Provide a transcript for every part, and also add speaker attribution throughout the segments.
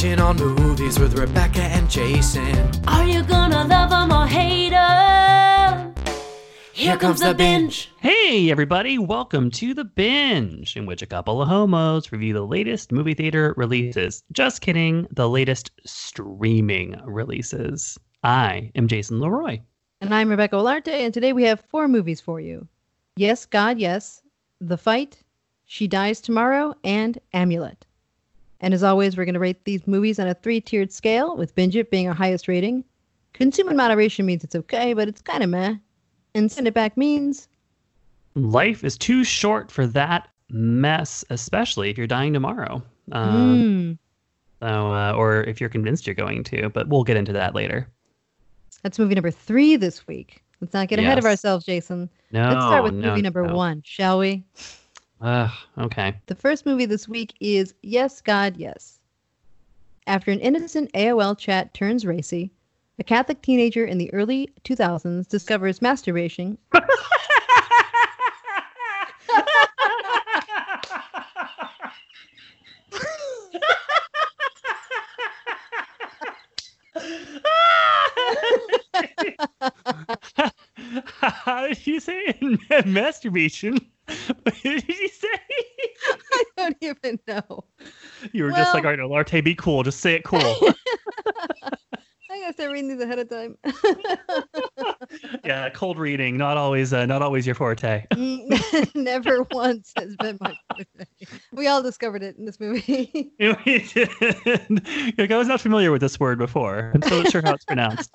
Speaker 1: Watching on movies with Rebecca and Jason.
Speaker 2: Are you gonna love 'em or hate 'em?
Speaker 1: Here comes the binge.
Speaker 3: Hey, everybody, welcome to The Binge, in which a couple of homos review the latest movie theater releases. Just kidding, the latest streaming releases. I am Jason Leroy.
Speaker 4: And I'm Rebecca Olarte, and today we have four movies for you Yes, God, Yes, The Fight, She Dies Tomorrow, and Amulet. And as always, we're going to rate these movies on a three tiered scale, with Binge It being our highest rating. Consume in moderation means it's okay, but it's kind of meh. And send it back means
Speaker 3: Life is too short for that mess, especially if you're dying tomorrow. Um,
Speaker 4: mm,
Speaker 3: so, uh, or if you're convinced you're going to, but we'll get into that later.
Speaker 4: that's movie number three this week. Let's not get ahead of ourselves, Jason.
Speaker 3: No,
Speaker 4: Let's start with
Speaker 3: no,
Speaker 4: movie number
Speaker 3: no.
Speaker 4: one, shall we?
Speaker 3: Ugh, okay.
Speaker 4: The first movie this week is Yes, God, Yes. After an innocent AOL chat turns racy, a Catholic teenager in the early 2000s discovers masturbation.
Speaker 3: How did you say it? masturbation? What did you say?
Speaker 4: I don't even know.
Speaker 3: You were just like,
Speaker 4: Well-
Speaker 3: all right, Larte, be cool. Just say it cool.
Speaker 4: I gotta start reading these ahead of time.
Speaker 3: yeah, cold reading, not always, uh, not always your forte.
Speaker 4: Never once has been my forte. We all discovered it in this movie.
Speaker 3: We did. I was not familiar with this word before. I'm so sure how it's pronounced.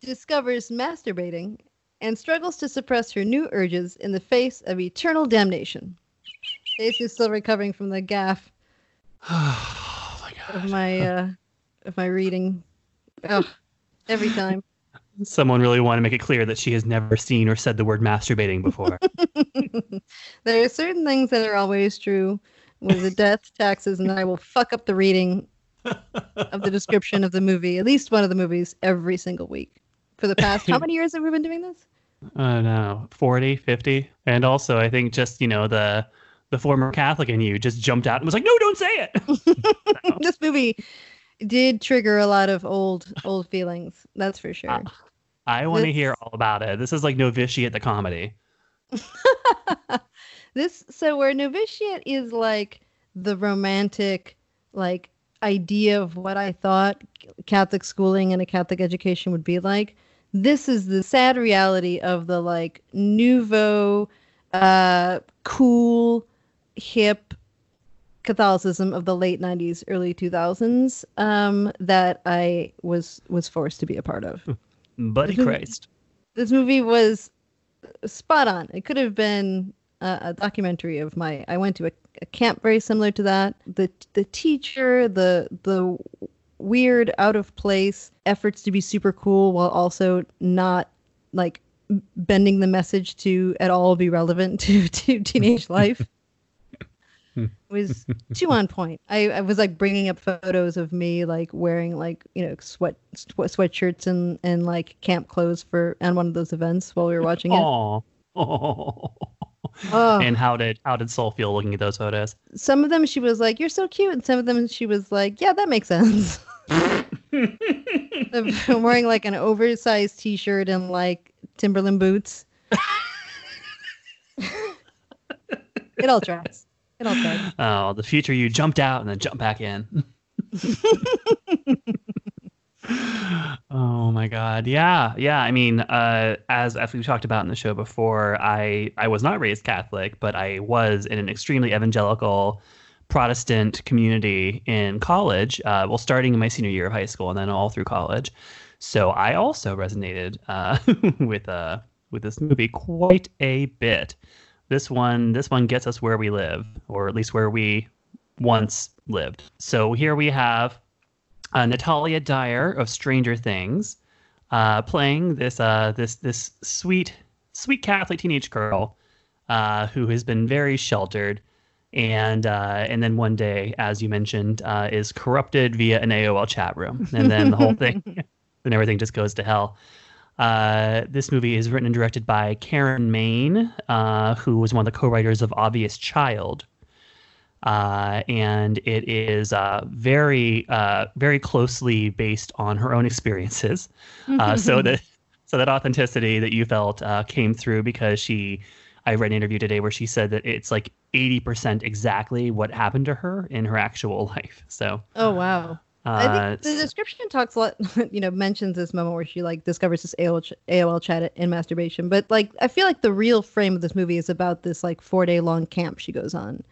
Speaker 4: discovers masturbating and struggles to suppress her new urges in the face of eternal damnation. Casey's still recovering from the gaff
Speaker 3: oh my god.
Speaker 4: of my uh, of my reading. Ugh, every time.
Speaker 3: Someone really want to make it clear that she has never seen or said the word masturbating before.
Speaker 4: there are certain things that are always true with the death, taxes, and I will fuck up the reading of the description of the movie, at least one of the movies, every single week. For the past, how many years have we been doing this?
Speaker 3: I know, 40, 50. And also, I think just, you know, the the former Catholic in you just jumped out and was like, no, don't say it.
Speaker 4: this movie did trigger a lot of old old feelings. That's for sure.
Speaker 3: Ah. I want to hear all about it. This is like Novitiate the comedy.
Speaker 4: this so where novitiate is like the romantic like idea of what I thought Catholic schooling and a Catholic education would be like. This is the sad reality of the like nouveau, uh, cool, hip Catholicism of the late '90s, early 2000s um, that I was was forced to be a part of.
Speaker 3: Buddy
Speaker 4: Mhm.
Speaker 3: Christ.
Speaker 4: this movie was spot on. It could have been a, a documentary of my. I went to a, a camp very similar to that. The the teacher, the the weird, out of place efforts to be super cool while also not like bending the message to at all be relevant to to teenage life. Was too on point. I, I was like bringing up photos of me like wearing like you know sweat sweat sweatshirts and and like camp clothes for on one of those events while we were watching it.
Speaker 3: Aw. Oh.
Speaker 4: Oh.
Speaker 3: And how did how did Soul feel looking at those photos?
Speaker 4: Some of them she was like, "You're so cute," and some of them she was like, "Yeah, that makes sense." I'm wearing like an oversized T-shirt and like Timberland boots. it all tracks. It all tracks.
Speaker 3: Oh, the future you jumped out and then jumped back in. oh my god. Yeah. Yeah. I mean, uh, as as we talked about in the show before, I I was not raised Catholic, but I was in an extremely evangelical Protestant community in college. Uh, well, starting in my senior year of high school and then all through college. So I also resonated uh, with uh with this movie quite a bit. This one this one gets us where we live, or at least where we once lived. So here we have uh, Natalia Dyer of Stranger Things uh, playing this uh, this this sweet sweet Catholic teenage girl uh, who has been very sheltered. And uh, and then one day, as you mentioned, uh, is corrupted via an AOL chat room, and then the whole thing, then everything just goes to hell. Uh, this movie is written and directed by Karen Maine, uh, who was one of the co-writers of Obvious Child. uh, and it is uh, very uh, very closely based on her own experiences. Uh, so that so that authenticity that you felt uh, came through because she. I read an interview today where she said that it's like 80% exactly what happened to her in her actual life. So,
Speaker 4: Oh wow. I
Speaker 3: uh,
Speaker 4: think the description talks a lot, you know, mentions this moment where she like discovers this AOL, ch- AOL chat in masturbation. But like, I feel like the real frame of this movie is about this like four day long camp she goes on.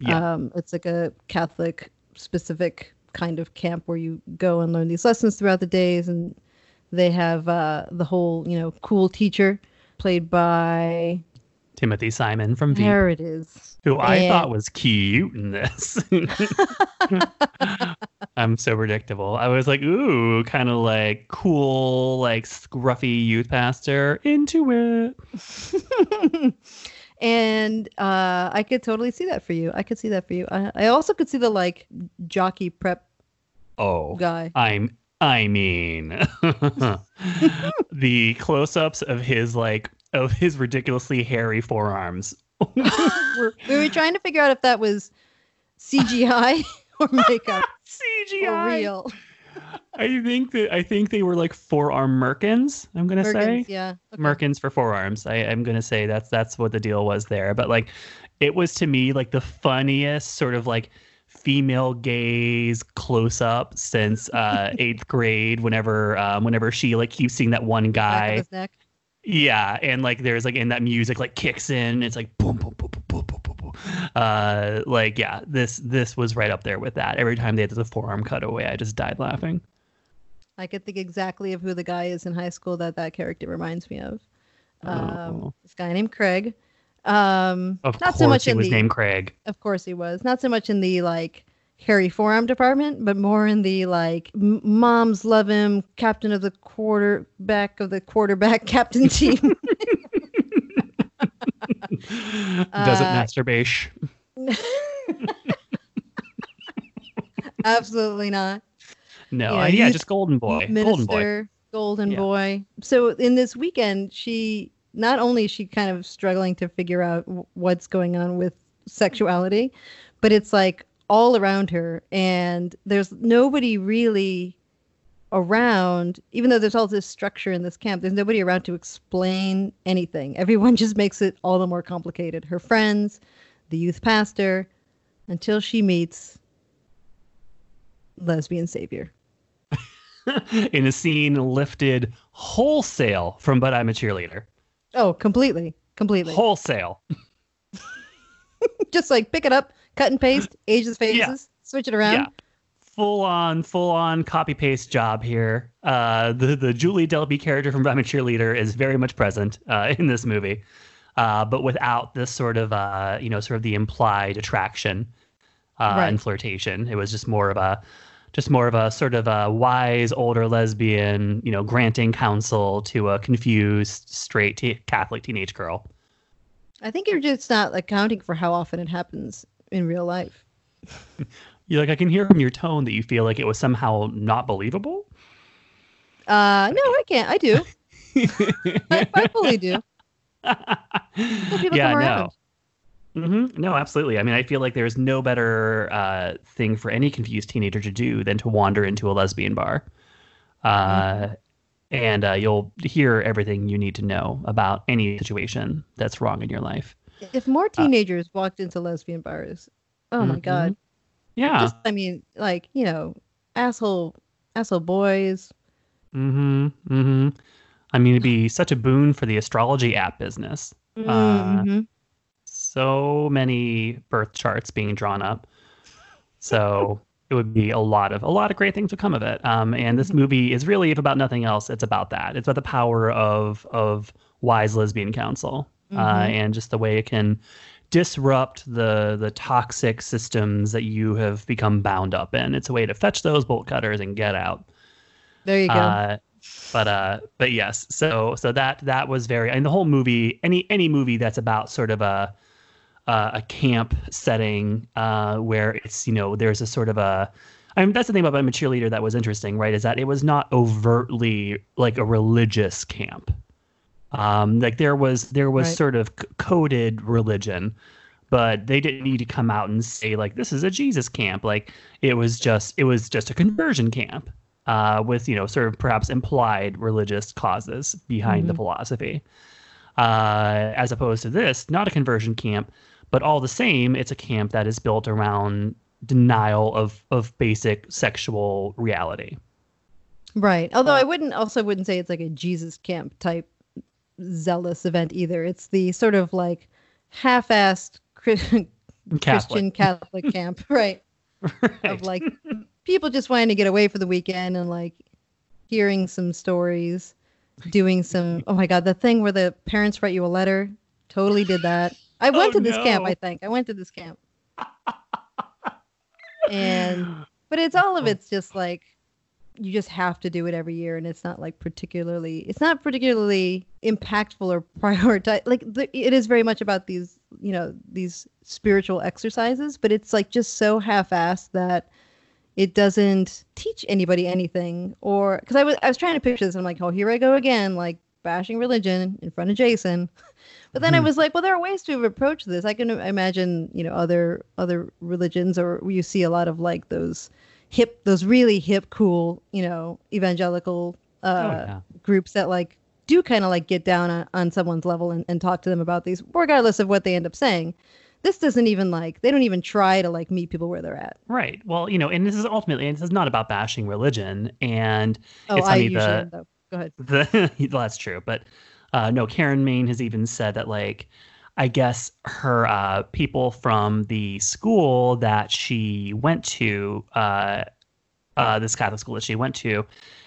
Speaker 3: Yeah.
Speaker 4: Um, it's like a Catholic specific kind of camp where you go and learn these lessons throughout the days, and they have uh, the whole, you know, cool teacher played by
Speaker 3: Timothy Simons from Veep.
Speaker 4: there it is.
Speaker 3: who I
Speaker 4: And-
Speaker 3: thought was cute in this. I'm so predictable. I was like, ooh, kind of like cool, like scruffy youth pastor. Into it.
Speaker 4: and uh, I could totally see that for you. I could see that for you. I, I also could see the like jockey prep
Speaker 3: Oh,
Speaker 4: guy.
Speaker 3: I'm. I mean, the close-ups of his like of his ridiculously hairy forearms.
Speaker 4: we were trying to figure out if that was CGI or makeup
Speaker 3: CGI.
Speaker 4: or real.
Speaker 3: I think that I think they were like forearm merkins. I'm gonna say.
Speaker 4: Merkins, yeah. Okay.
Speaker 3: Merkins for forearms. I, I'm gonna say that's that's what the deal was there. But like, it was to me like the funniest sort of like female gaze close up since uh, eighth grade. Whenever um, whenever she like keeps seeing that one guy,
Speaker 4: neck.
Speaker 3: yeah, and like there's like in that music like kicks in. It's like boom boom. boom. Uh, like yeah, this this was right up there with that. Every time they had the forearm cutaway, I just died laughing.
Speaker 4: I could think exactly of who the guy is in high school that that character reminds me of. Um,
Speaker 3: Oh.
Speaker 4: This guy named Craig. Um,
Speaker 3: Of
Speaker 4: not
Speaker 3: course,
Speaker 4: so much
Speaker 3: he
Speaker 4: in
Speaker 3: was
Speaker 4: the.
Speaker 3: named Craig.
Speaker 4: Of course he was. Not so much in the like hairy forearm department, but more in the like m- moms love him, captain of the quarterback of the quarterback captain team.
Speaker 3: Doesn't
Speaker 4: Uh,
Speaker 3: masturbate.
Speaker 4: Absolutely not.
Speaker 3: No, I- yeah, just Golden Boy.
Speaker 4: Minister,
Speaker 3: Golden Boy.
Speaker 4: Golden
Speaker 3: Yeah.
Speaker 4: Boy. So in this weekend, she not only is she kind of struggling to figure out w- what's going on with sexuality, but it's like all around her, and there's nobody really around. Even though there's all this structure in this camp, there's nobody around to explain anything. Everyone just makes it all the more complicated. Her friends, the youth pastor, until she meets lesbian savior.
Speaker 3: in a scene lifted wholesale from But I'm a Cheerleader.
Speaker 4: Oh, completely, completely.
Speaker 3: Wholesale.
Speaker 4: Just like pick it up, cut and paste, age the faces,
Speaker 3: Yeah.
Speaker 4: switch it around.
Speaker 3: Yeah. Full on, full on copy paste job here. Uh, the the Julie Delpy character from I'm a Cheerleader is very much present uh, in this movie, uh, but without this sort of uh, you know sort of the implied attraction uh,
Speaker 4: Right.
Speaker 3: and flirtation. It was just more of a just more of a sort of a wise older lesbian, you know, granting counsel to a confused straight te- Catholic teenage girl.
Speaker 4: I think you're just not accounting for how often it happens in real life.
Speaker 3: You're like, I can hear from your tone that you feel like it was somehow not believable.
Speaker 4: Uh, no, I can't. I do. I, I fully do. people
Speaker 3: yeah,
Speaker 4: come
Speaker 3: no.
Speaker 4: around.
Speaker 3: hmm No, absolutely. I mean, I feel like there's no better uh, thing for any confused teenager to do than to wander into a lesbian bar. Uh, And uh, you'll hear everything you need to know about any situation that's wrong in your life.
Speaker 4: If more teenagers walked into lesbian bars, oh my
Speaker 3: Mhm.
Speaker 4: god.
Speaker 3: Yeah.
Speaker 4: Just, I mean, like you know, asshole, asshole boys.
Speaker 3: Mm-hmm. Mm-hmm. I mean, it'd be such a boon for the astrology app business. Uh,
Speaker 4: Mhm.
Speaker 3: so many birth charts being drawn up. So it would be a lot of a lot of great things would come of it. Um, and this movie is really, if about nothing else, it's about that. It's about the power of of wise lesbian counsel uh,
Speaker 4: Mhm.
Speaker 3: and just the way it can disrupt the the toxic systems that you have become bound up in. It's a way to fetch those bolt cutters and get out.
Speaker 4: There you go.
Speaker 3: Uh, but uh, but yes, so so that that was very and the whole movie any any movie that's about sort of a uh, a camp setting uh, where it's you know there's a sort of a I mean that's the thing about I'm a cheerleader that was interesting right is that it was not overtly like a religious camp um like there was there was
Speaker 4: Right.
Speaker 3: sort of c- coded religion but they didn't need to come out and say like this is a Jesus camp. Like it was just it was just a conversion camp uh, with you know sort of perhaps implied religious causes behind mm-hmm. the philosophy, uh, as opposed to this not a conversion camp, but all the same it's a camp that is built around denial of of basic sexual reality.
Speaker 4: Right. Although uh, I wouldn't also wouldn't say it's like a Jesus camp type zealous event either. It's the sort of like half-assed Catholic. Christian Catholic camp, right. right? Of like people just wanting to get away for the weekend and like hearing some stories, doing some. Oh my god, the thing where the parents write you a letter. Totally did that. I went oh, to this no. camp. I think I went to this camp. and but it's all of oh. it's just like you just have to do it every year and it's not like particularly it's not particularly impactful or prioritize like the, it is very much about these you know these spiritual exercises but it's like just so half-assed that it doesn't teach anybody anything or because I was I was trying to picture this I'm like oh here I go again like bashing religion in front of Jason but then mm-hmm. I was like well there are ways to approach this I can imagine you know other other religions or you see a lot of like those hip those really hip cool you know evangelical uh, oh, yeah. groups that like do kind of like get down on, on someone's level and, and talk to them about these regardless of what they end up saying this doesn't even like they don't even try to like meet people where they're at
Speaker 3: right well you know and this is ultimately and this is not about bashing religion and
Speaker 4: oh it's I usually the, though. go ahead
Speaker 3: the, that's true but uh, no karen maine has even said that like I guess her uh, people from the school that she went to, uh, uh, this Catholic school that she went to,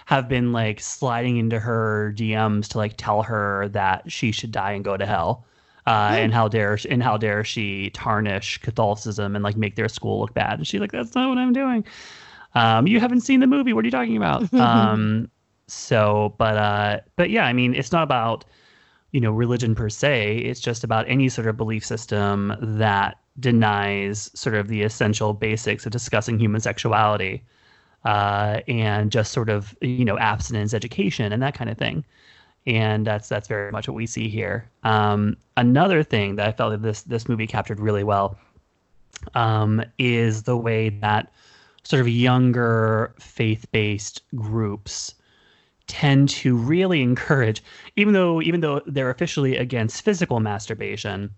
Speaker 3: have been like sliding into her DMs to like tell her that she should die and go to hell. Uh, mm. and how dare and how dare she tarnish Catholicism and like make their school look bad? And she's like, "That's not what I'm doing." Um, you haven't seen the movie. What are you talking about? um, so, but uh, but yeah, I mean, it's not about you know religion per se it's just about any sort of belief system that denies sort of the essential basics of discussing human sexuality uh, and just sort of you know abstinence education and that kind of thing. And that's that's very much what we see here. Um, another thing that i felt that this this movie captured really well um, is the way that sort of younger faith-based groups tend to really encourage, even though even though they're officially against physical masturbation,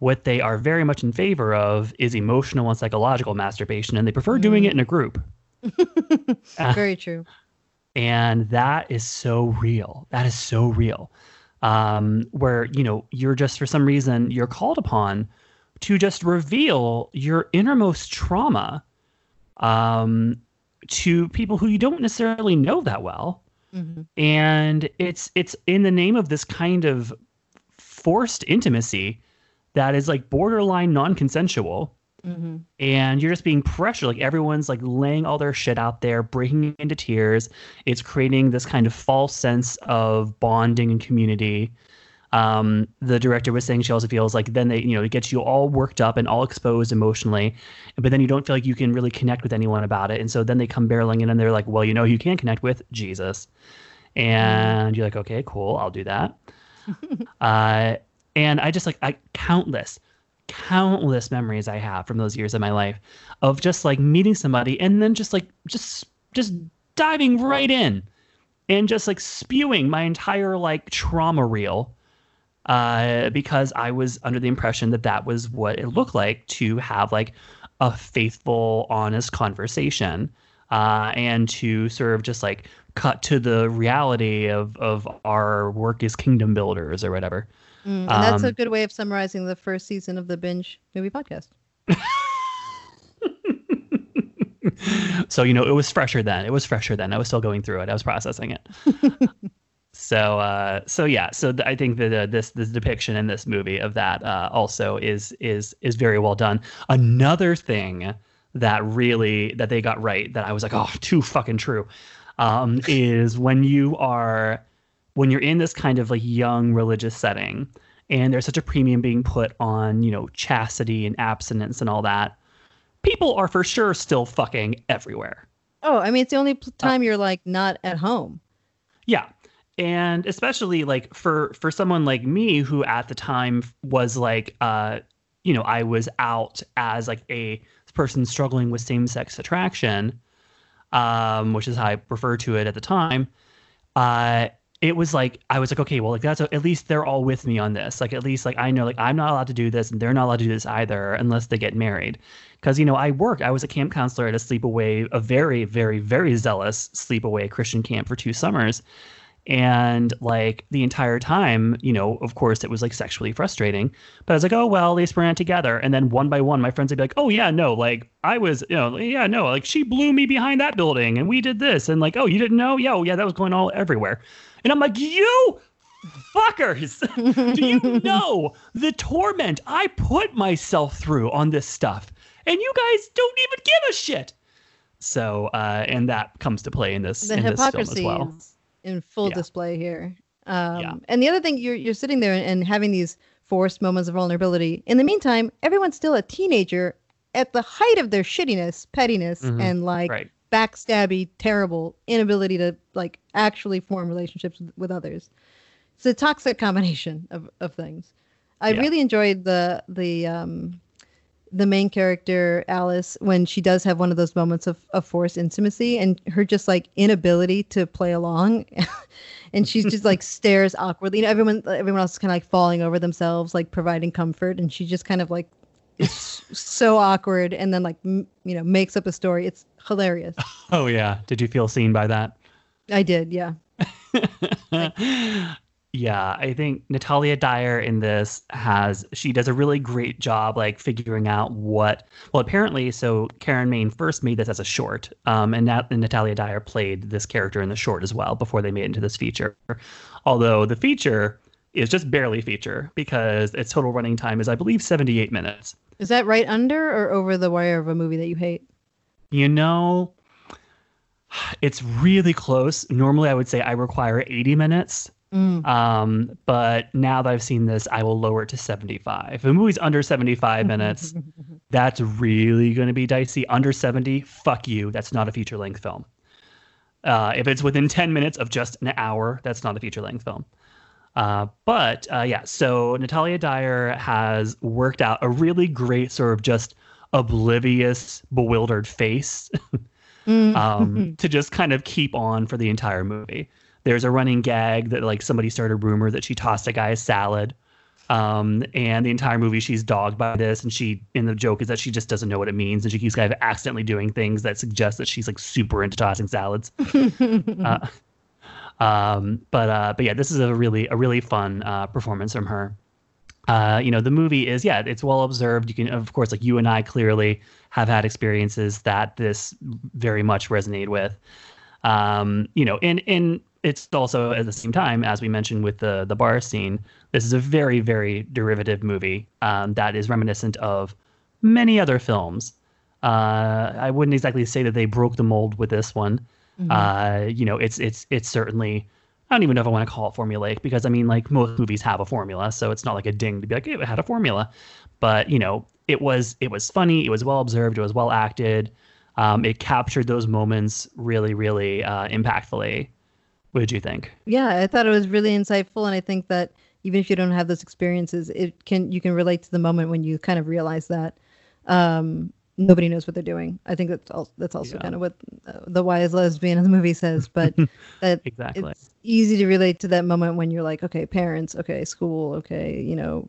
Speaker 3: what they are very much in favor of is emotional and psychological masturbation, and they prefer mm. doing it in a group.
Speaker 4: very true.
Speaker 3: And that is so real. That is so real. Um, where you know you're just for some reason you're called upon to just reveal your innermost trauma um, to people who you don't necessarily know that well Mm-hmm. And it's it's in the name of this kind of forced intimacy that is like borderline non-consensual. Mm-hmm. And you're just being pressured. Like everyone's like laying all their shit out there, breaking into tears. It's creating this kind of false sense of bonding and community um, the director was saying she also feels like then they, you know, it gets you all worked up and all exposed emotionally, but then you don't feel like you can really connect with anyone about it. And so then they come barreling in and they're like, well, you know, you can connect with Jesus. And you're like, okay, cool, I'll do that. uh, and I just like, I countless, countless memories I have from those years of my life of just like meeting somebody and then just like, just, just diving right in and just like spewing my entire like trauma reel uh, because I was under the impression that that was what it looked like to have like a faithful, honest conversation, uh, and to sort of just like cut to the reality of of our work as kingdom builders or whatever.
Speaker 4: Mm, and that's um, a good way of summarizing the first season of the binge movie podcast.
Speaker 3: so you know it was fresher then it was fresher then i was still going through it i was processing it so uh, so yeah so th- i think that uh, this this depiction in this movie of that uh, also is is is very well done. Another thing that really that they got right that i was like oh too fucking true um, is when you are when you're in this kind of like young religious setting and there's such a premium being put on you know chastity and abstinence and all that people are for sure still fucking everywhere.
Speaker 4: Oh i mean it's the only time uh, you're like not at home.
Speaker 3: Yeah and especially like for for someone like me who at the time was like uh you know, I was out as like a person struggling with same-sex attraction, um, which is how I referred to it at the time. Uh, it was like I was like, okay, well, like that's a, at least they're all with me on this. Like at least like I know like I'm not allowed to do this and they're not allowed to do this either unless they get married. Because you know I worked. I was a camp counselor at a sleepaway, a very very very zealous sleepaway Christian camp for two summers, and like the entire time, you know, of course, it was like sexually frustrating. But I was like, oh well, they sprang together, and then one by one, my friends would be like, oh yeah, no, like I was, you know, yeah, no, like she blew me behind that building, and we did this, and like, oh, you didn't know? Yeah, oh, yeah, that was going all everywhere. And I'm like, you fuckers, do you know the torment I put myself through on this stuff? And you guys don't even give a shit. So, uh, and that comes to play in this
Speaker 4: The
Speaker 3: in this film as well.
Speaker 4: In full
Speaker 3: Yeah.
Speaker 4: display here. Um,
Speaker 3: Yeah.
Speaker 4: And the other thing, you're you're sitting there and having these forced moments of vulnerability. In the meantime, everyone's still a teenager at the height of their shittiness, pettiness,
Speaker 3: Mhm.
Speaker 4: and like
Speaker 3: Right.
Speaker 4: backstabby, terrible inability to like actually form relationships with, with others. It's a toxic combination of, of things. I
Speaker 3: Yeah.
Speaker 4: really enjoyed the the um the main character Alice when she does have one of those moments of, of forced intimacy and her just like inability to play along. And she's just like stares awkwardly. You know everyone everyone else is kind of like falling over themselves like providing comfort. And she just kind of like is so awkward and then like m- you know makes up a story. It's hilarious.
Speaker 3: Oh yeah. Did you feel seen by that?
Speaker 4: I did yeah
Speaker 3: yeah, I think Natalia Dyer in this has she does a really great job like figuring out what well apparently so Karen Maine first made this as a short um and, Nat, and Natalia Dyer played this character in the short as well before they made it into this feature. Although the feature is just barely feature because its total running time is I believe 78 minutes.
Speaker 4: Is that right under or over the wire of a movie that you hate?
Speaker 3: You know it's really close. Normally I would say I require 80 minutes
Speaker 4: Mm.
Speaker 3: Um, but now that I've seen this, I will lower it to 75. If a movie's under 75 minutes, that's really going to be dicey. Under 70, fuck you. That's not a feature length film. Uh, if it's within 10 minutes of just an hour, that's not a feature length film. Uh, but uh, yeah, so Natalia Dyer has worked out a really great sort of just oblivious, bewildered face
Speaker 4: Mm.
Speaker 3: um, to just kind of keep on for the entire movie. There's a running gag that like somebody started a rumor that she tossed a guy a salad. Um, and the entire movie she's dogged by this and she and the joke is that she just doesn't know what it means and she keeps kind of accidentally doing things that suggest that she's like super into tossing salads. uh, um, but uh, but yeah, this is a really a really fun uh, performance from her. Uh, you know, the movie is yeah, it's well observed. You can of course like you and I clearly have had experiences that this very much resonate with. Um, you know, in and it's also at the same time as we mentioned with the the bar scene, this is a very very derivative movie um, that is reminiscent of many other films. Uh, I wouldn't exactly say that they broke the mold with this one. Uh, you know, it's it's it's certainly. I don't even know if I want to call it formulaic because I mean, like most movies have a formula, so it's not like a ding to be like, hey, it had a formula. But you know, it was it was funny, it was well observed, it was well acted. Um, it captured those moments really, really uh, impactfully. What did you think?
Speaker 4: yeah i thought it was really insightful and i think that even if you don't have those experiences it can you can relate to the moment when you kind of realize that um nobody knows what they're doing i think that's also that's also
Speaker 3: Yeah.
Speaker 4: kind of what uh, the wise lesbian in the movie says but that
Speaker 3: Exactly.
Speaker 4: it's easy to relate to that moment when you're like okay parents okay school okay you know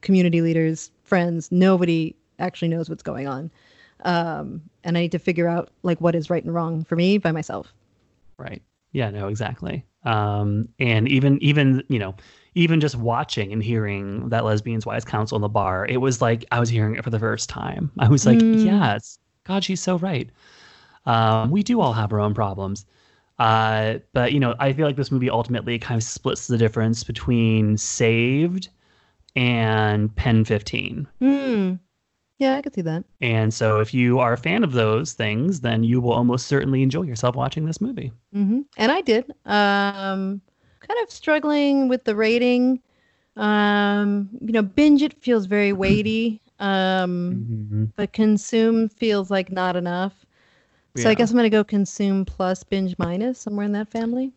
Speaker 4: community leaders friends nobody actually knows what's going on um and i need to figure out like what is right and wrong for me by myself
Speaker 3: Right. Yeah, no, exactly. Um, and even even, you know, even just watching and hearing that lesbians wise counsel in the bar, it was like I was hearing it for the first time. I was like,
Speaker 4: Mm.
Speaker 3: yes, God, she's so right. Um, we do all have our own problems. Uh, but you know, I feel like this movie ultimately kind of splits the difference between Saved and PEN15.
Speaker 4: hmm yeah i could see that
Speaker 3: And so if you are a fan of those things, then you will almost certainly enjoy yourself watching this movie.
Speaker 4: hmm And I did. Um, kind of struggling with the rating. Um, you know, binge it feels very weighty. Um, but consume feels like not enough. So I guess I'm gonna go consume plus binge minus somewhere in that family.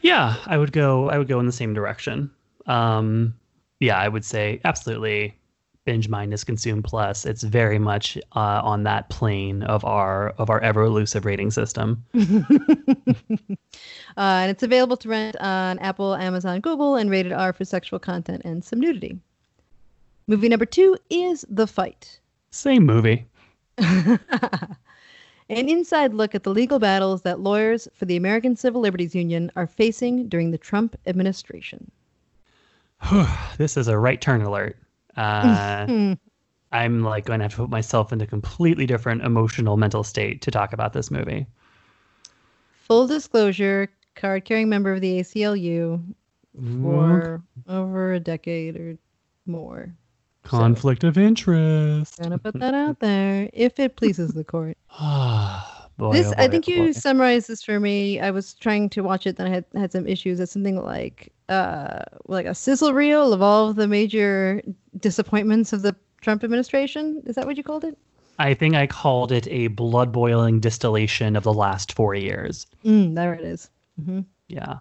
Speaker 3: Yeah, I would go. I would go in the same direction. Um, yeah, I would say absolutely binge minus consume plus. It's very much uh, on that plane of our of our ever elusive rating system.
Speaker 4: Uh, and it's available to rent on Apple, Amazon, Google, and rated R for sexual content and some nudity. Movie number two is The Fight.
Speaker 3: Same movie.
Speaker 4: An inside look at the legal battles that lawyers for the American Civil Liberties Union are facing during the Trump administration.
Speaker 3: this is a right turn alert. Uh, I'm like going to have to put myself in a completely different emotional mental state to talk about this movie.
Speaker 4: Full disclosure card carrying member of the ACLU for over a decade or more.
Speaker 3: Conflict of interest.
Speaker 4: Gonna put that out there if it pleases the court.
Speaker 3: boy,
Speaker 4: this
Speaker 3: oh
Speaker 4: I think
Speaker 3: oh
Speaker 4: you
Speaker 3: boy.
Speaker 4: summarized this for me. I was trying to watch it, then I had had some issues. It's something like uh like a sizzle reel of all of the major disappointments of the Trump administration. Is that what you called it?
Speaker 3: I think I called it a blood boiling distillation of the last four years.
Speaker 4: Mm, there it is. Mhm.
Speaker 3: Yeah.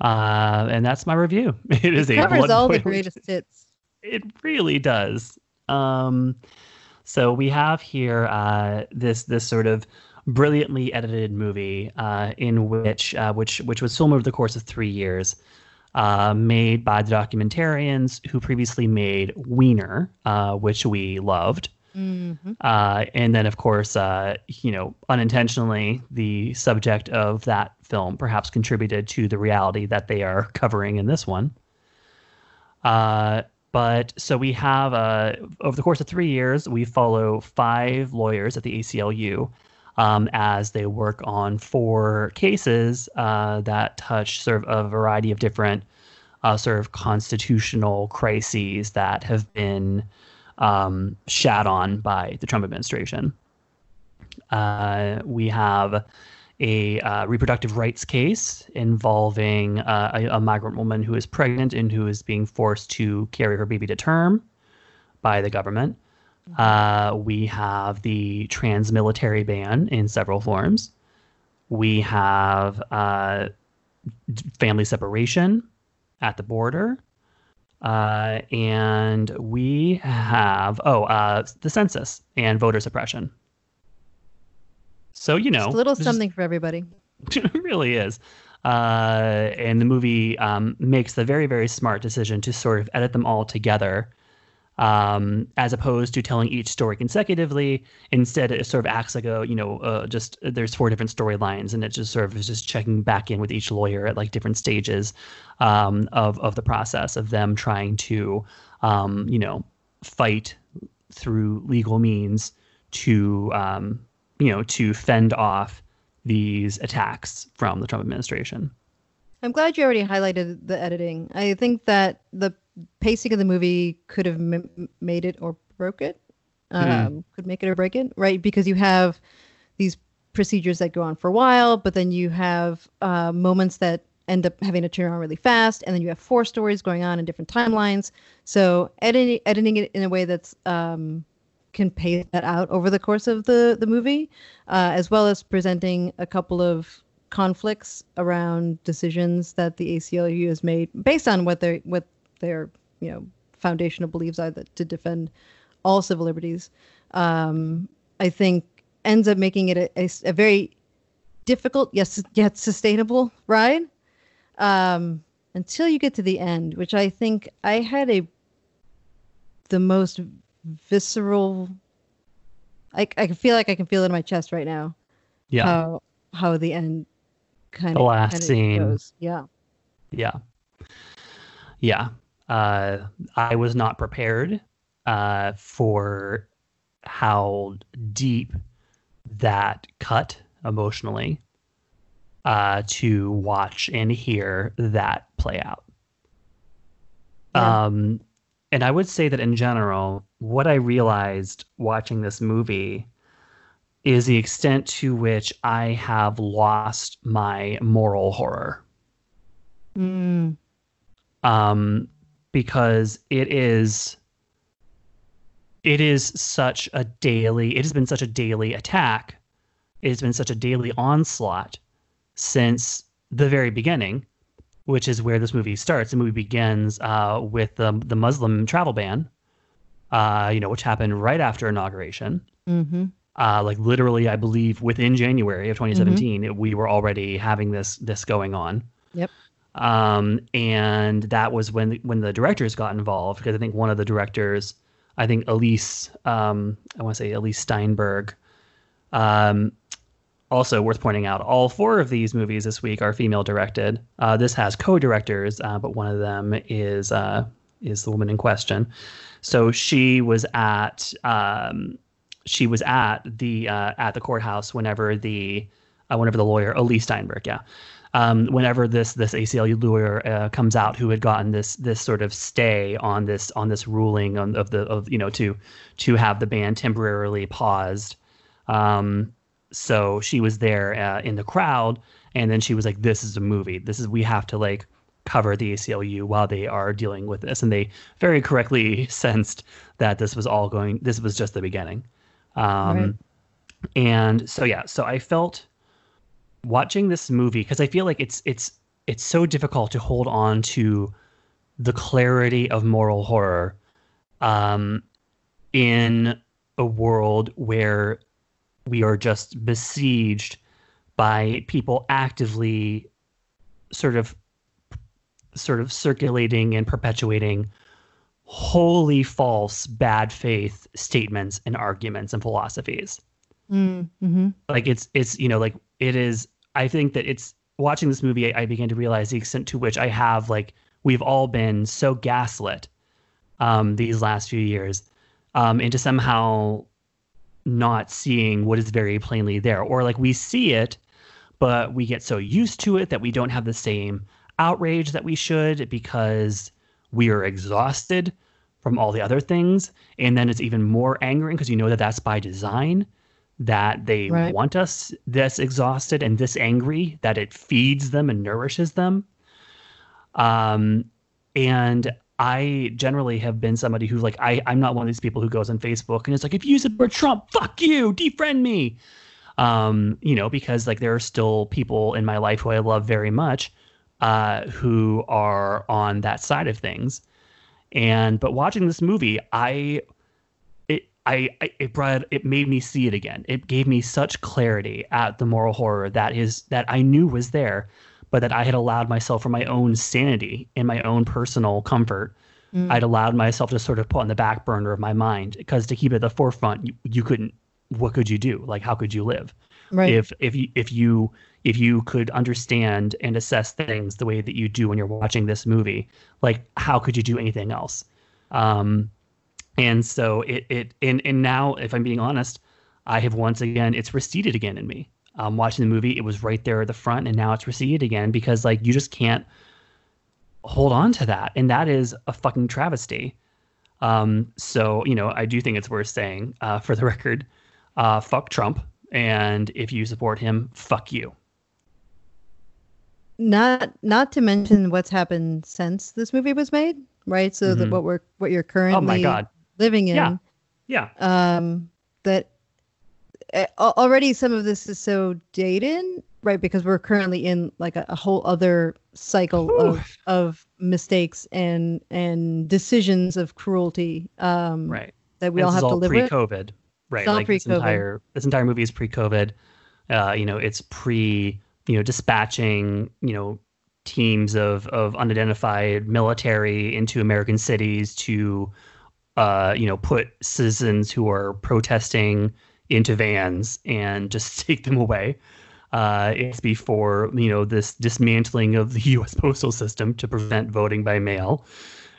Speaker 3: Uh, and that's my review. It is a
Speaker 4: Covers all the greatest hits.
Speaker 3: It really does. Um, so we have here uh, this this sort of brilliantly edited movie uh, in which uh, which which was filmed over the course of three years, uh, made by the documentarians who previously made Weiner, uh, which we loved.
Speaker 4: Mhm.
Speaker 3: Uh, and then, of course, uh, you know, unintentionally, the subject of that film perhaps contributed to the reality that they are covering in this one. Uh, but so we have, uh, over the course of three years, we follow five lawyers at the ACLU um, as they work on four cases uh, that touch sort of a variety of different uh, sort of constitutional crises that have been um, shat on by the Trump administration. Uh, we have a uh, reproductive rights case involving uh, a, a migrant woman who is pregnant and who is being forced to carry her baby to term by the government. Uh, we have the trans military ban in several forms. We have uh, family separation at the border. Uh, and we have, oh, uh, the census and voter suppression. So, you know,
Speaker 4: Just a little something for everybody.
Speaker 3: it really is. Uh, and the movie um, makes the very, very smart decision to sort of edit them all together, um, as opposed to telling each story consecutively. Instead, it sort of acts like a, you know, uh, just there's four different storylines, and it just sort of is just checking back in with each lawyer at like different stages um, of of the process of them trying to, um, you know, fight through legal means to, um, you know, to fend off these attacks from the Trump administration.
Speaker 4: I'm glad you already highlighted the editing. I think that the pacing of the movie could have m- made it or broke it. Um, Could make it or break it, right? Because you have these procedures that go on for a while, but then you have uh, moments that end up having to turn around really fast, and then you have four stories going on in different timelines. So editing editing it in a way that's um, can pay that out over the course of the the movie, uh, as well as presenting a couple of conflicts around decisions that the ACLU has made based on what their what their you know foundational beliefs are that to defend all civil liberties. Um, I think ends up making it a, a, a very difficult yes yet sustainable ride um, until you get to the end, which I think I had a the most visceral. I I can feel like I can feel it in my chest right now.
Speaker 3: Yeah,
Speaker 4: How how the end kind
Speaker 3: The
Speaker 4: of
Speaker 3: last scene.
Speaker 4: goes. Yeah.
Speaker 3: yeah, yeah. Uh, I was not prepared uh, for how deep that cut emotionally uh, to watch and hear that play out.
Speaker 4: Yeah.
Speaker 3: Um, and I would say that in general, what I realized watching this movie is the extent to which I have lost my moral horror.
Speaker 4: Mm.
Speaker 3: Um, because it is it is such a daily it has been such a daily attack it has been such a daily onslaught since the very beginning which is where this movie starts the movie begins uh, with the, the muslim travel ban uh, you know, which happened right after inauguration.
Speaker 4: Mm-hmm.
Speaker 3: Uh, like literally, I believe within January of 2017, it, we were already having this this going on.
Speaker 4: Yep.
Speaker 3: Um, and that was when when the directors got involved because I think one of the directors, I think Elyse, um, I want to say Elyse Steinberg, um, also worth pointing out, all four of these movies this week are female directed. Uh, this has co-directors, uh, but one of them is uh, is the woman in question. So she was at um, she was at the uh, at the courthouse whenever the uh, whenever the lawyer Elyse Steinberg, yeah, um, whenever this this ACLU lawyer uh, comes out who had gotten this this sort of stay on this on this ruling on, of the of you know to to have the ban temporarily paused. Um, so she was there uh, in the crowd, and then she was like, "This is a movie. This is we have to like." cover the ACLU while they are dealing with this. And they very correctly sensed that this was all going, this was just the beginning. Um,
Speaker 4: Right.
Speaker 3: And so, yeah, so I felt watching this movie because I feel like it's, it's, it's so difficult to hold on to the clarity of moral horror um, in a world where we are just besieged by people actively sort of sort of circulating and perpetuating wholly false bad faith statements and arguments and philosophies.
Speaker 4: Mm-hmm.
Speaker 3: like it's it's you know like it is i think that it's watching this movie I, I began to realize the extent to which i have like we've all been so gaslit um these last few years um into somehow not seeing what is very plainly there. Or like we see it but we get so used to it that we don't have the same outrage that we should because we are exhausted from all the other things. And then it's even more angering because you know that that's by design that they
Speaker 4: Right.
Speaker 3: want us this exhausted and this angry that it feeds them and nourishes them. Um and i generally have been somebody who like i i'm not one of these people who goes on facebook and it's like if you support trump fuck you defriend me. Um you know because like there are still people in my life who i love very much uh who are on that side of things and but watching this movie i it I, I it brought it made me see it again. It gave me such clarity at the moral horror that is that I knew was there, but that I had allowed myself for my own sanity and my own personal comfort.
Speaker 4: Mm.
Speaker 3: I'd allowed myself to sort of put on the back burner of my mind because to keep it at the forefront, you, you couldn't. What could you do? Like, how could you live?
Speaker 4: Right.
Speaker 3: if if you if you if you could understand and assess things the way that you do when you're watching this movie like how could you do anything else? Um and so it it and and now if i'm being honest i have once again it's receded again in me. Um watching the movie it was right there at the front and now it's receded again because like you just can't hold on to that. And that is a fucking travesty. Um so you know i do think it's worth saying uh for the record uh fuck trump. And if you support him fuck you
Speaker 4: not not to mention what's happened since this movie was made, right? So that
Speaker 3: Mhm.
Speaker 4: what we're what you're currently
Speaker 3: oh my god
Speaker 4: living in.
Speaker 3: Yeah. yeah
Speaker 4: um that uh, already some of this is so dated right because we're currently in like a, a whole other cycle of of mistakes and and decisions of cruelty um
Speaker 3: right
Speaker 4: that we
Speaker 3: And
Speaker 4: all have
Speaker 3: is
Speaker 4: to live with
Speaker 3: pre-COVID, right?
Speaker 4: It's all
Speaker 3: like this
Speaker 4: pre-COVID.
Speaker 3: entire this entire movie is pre-COVID. Uh, you know, it's pre you know dispatching you know teams of of unidentified military into American cities to uh, you know put citizens who are protesting into vans and just take them away. Uh, it's before you know this dismantling of the U.S. postal system to prevent voting by mail.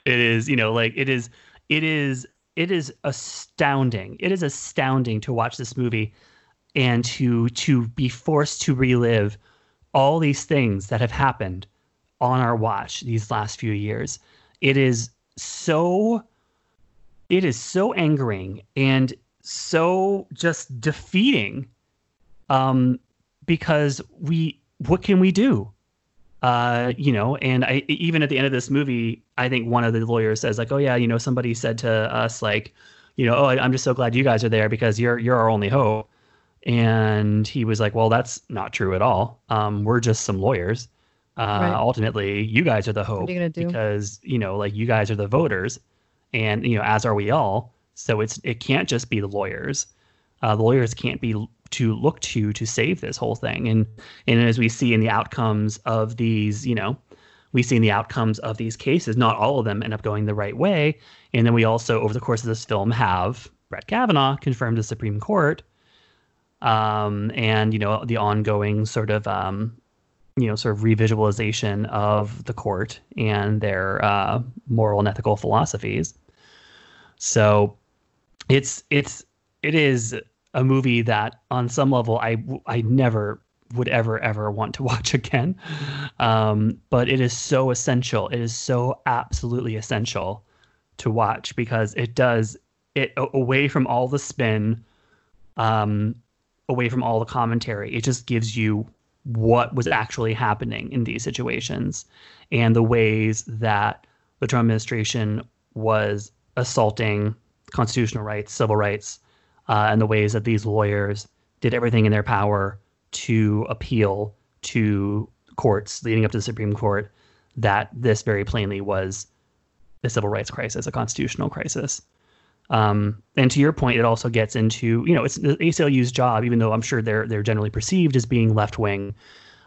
Speaker 3: It is you know like it is it is it is astounding. It is astounding to watch this movie and to to be forced to relive all these things that have happened on our watch these last few years. It is so it is so angering and so just defeating um because we what can we do uh, you know, and I even at the end of this movie, I think one of the lawyers says like, "Oh yeah, you know, somebody said to us like, you know, oh, I- I'm just so glad you guys are there because you're you're our only hope." And he was like, "Well, that's not true at all. Um, we're just some lawyers. Uh,
Speaker 4: Right.
Speaker 3: Ultimately, you guys are the hope
Speaker 4: are you
Speaker 3: because you know, like you guys are the voters, and you know, as are we all. So it's it can't just be the lawyers. Uh, the lawyers can't be to look to to save this whole thing. And and as we see in the outcomes of these, you know, we see in the outcomes of these cases, not all of them end up going the right way. And then we also, over the course of this film, have Brett Kavanaugh confirmed to Supreme Court, um, and you know the ongoing sort of um, you know sort of revisualization of the court and their uh, moral and ethical philosophies. So it's it's it is a movie that on some level I I never would ever ever want to watch again. Um, but it is so essential. It is so absolutely essential to watch because it does it away from all the spin, um, away from all the commentary. It just gives you what was actually happening in these situations and the ways that the Trump administration was assaulting constitutional rights, civil rights, uh, and the ways that these lawyers did everything in their power to appeal to courts leading up to the Supreme Court that this very plainly was a civil rights crisis, a constitutional crisis. Um, and to your point, it also gets into you know it's the ACLU's job, even though I'm sure they're they're generally perceived as being left wing.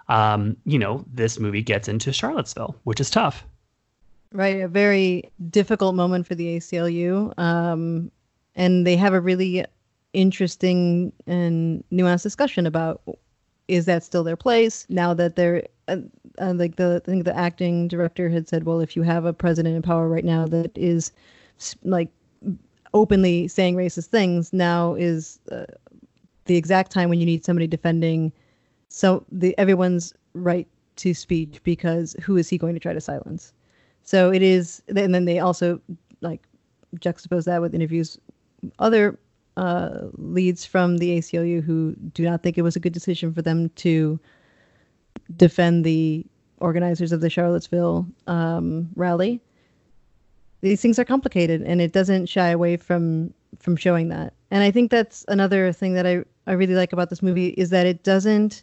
Speaker 3: Um, you know, this movie gets into Charlottesville, which is tough.
Speaker 4: Right, a very difficult moment for the ACLU, um, and they have a really interesting and nuanced discussion about is that still their place now that they're uh, uh, like the I think the acting director had said, well, if you have a president in power right now that is like openly saying racist things, now is uh, the exact time when you need somebody defending so the everyone's right to speech because who is he going to try to silence? So it is, and then they also like juxtapose that with interviews other uh, leads from the ACLU who do not think it was a good decision for them to defend the organizers of the Charlottesville um, rally. These things are complicated, and it doesn't shy away from from showing that. And I think that's another thing that I I really like about this movie is that it doesn't.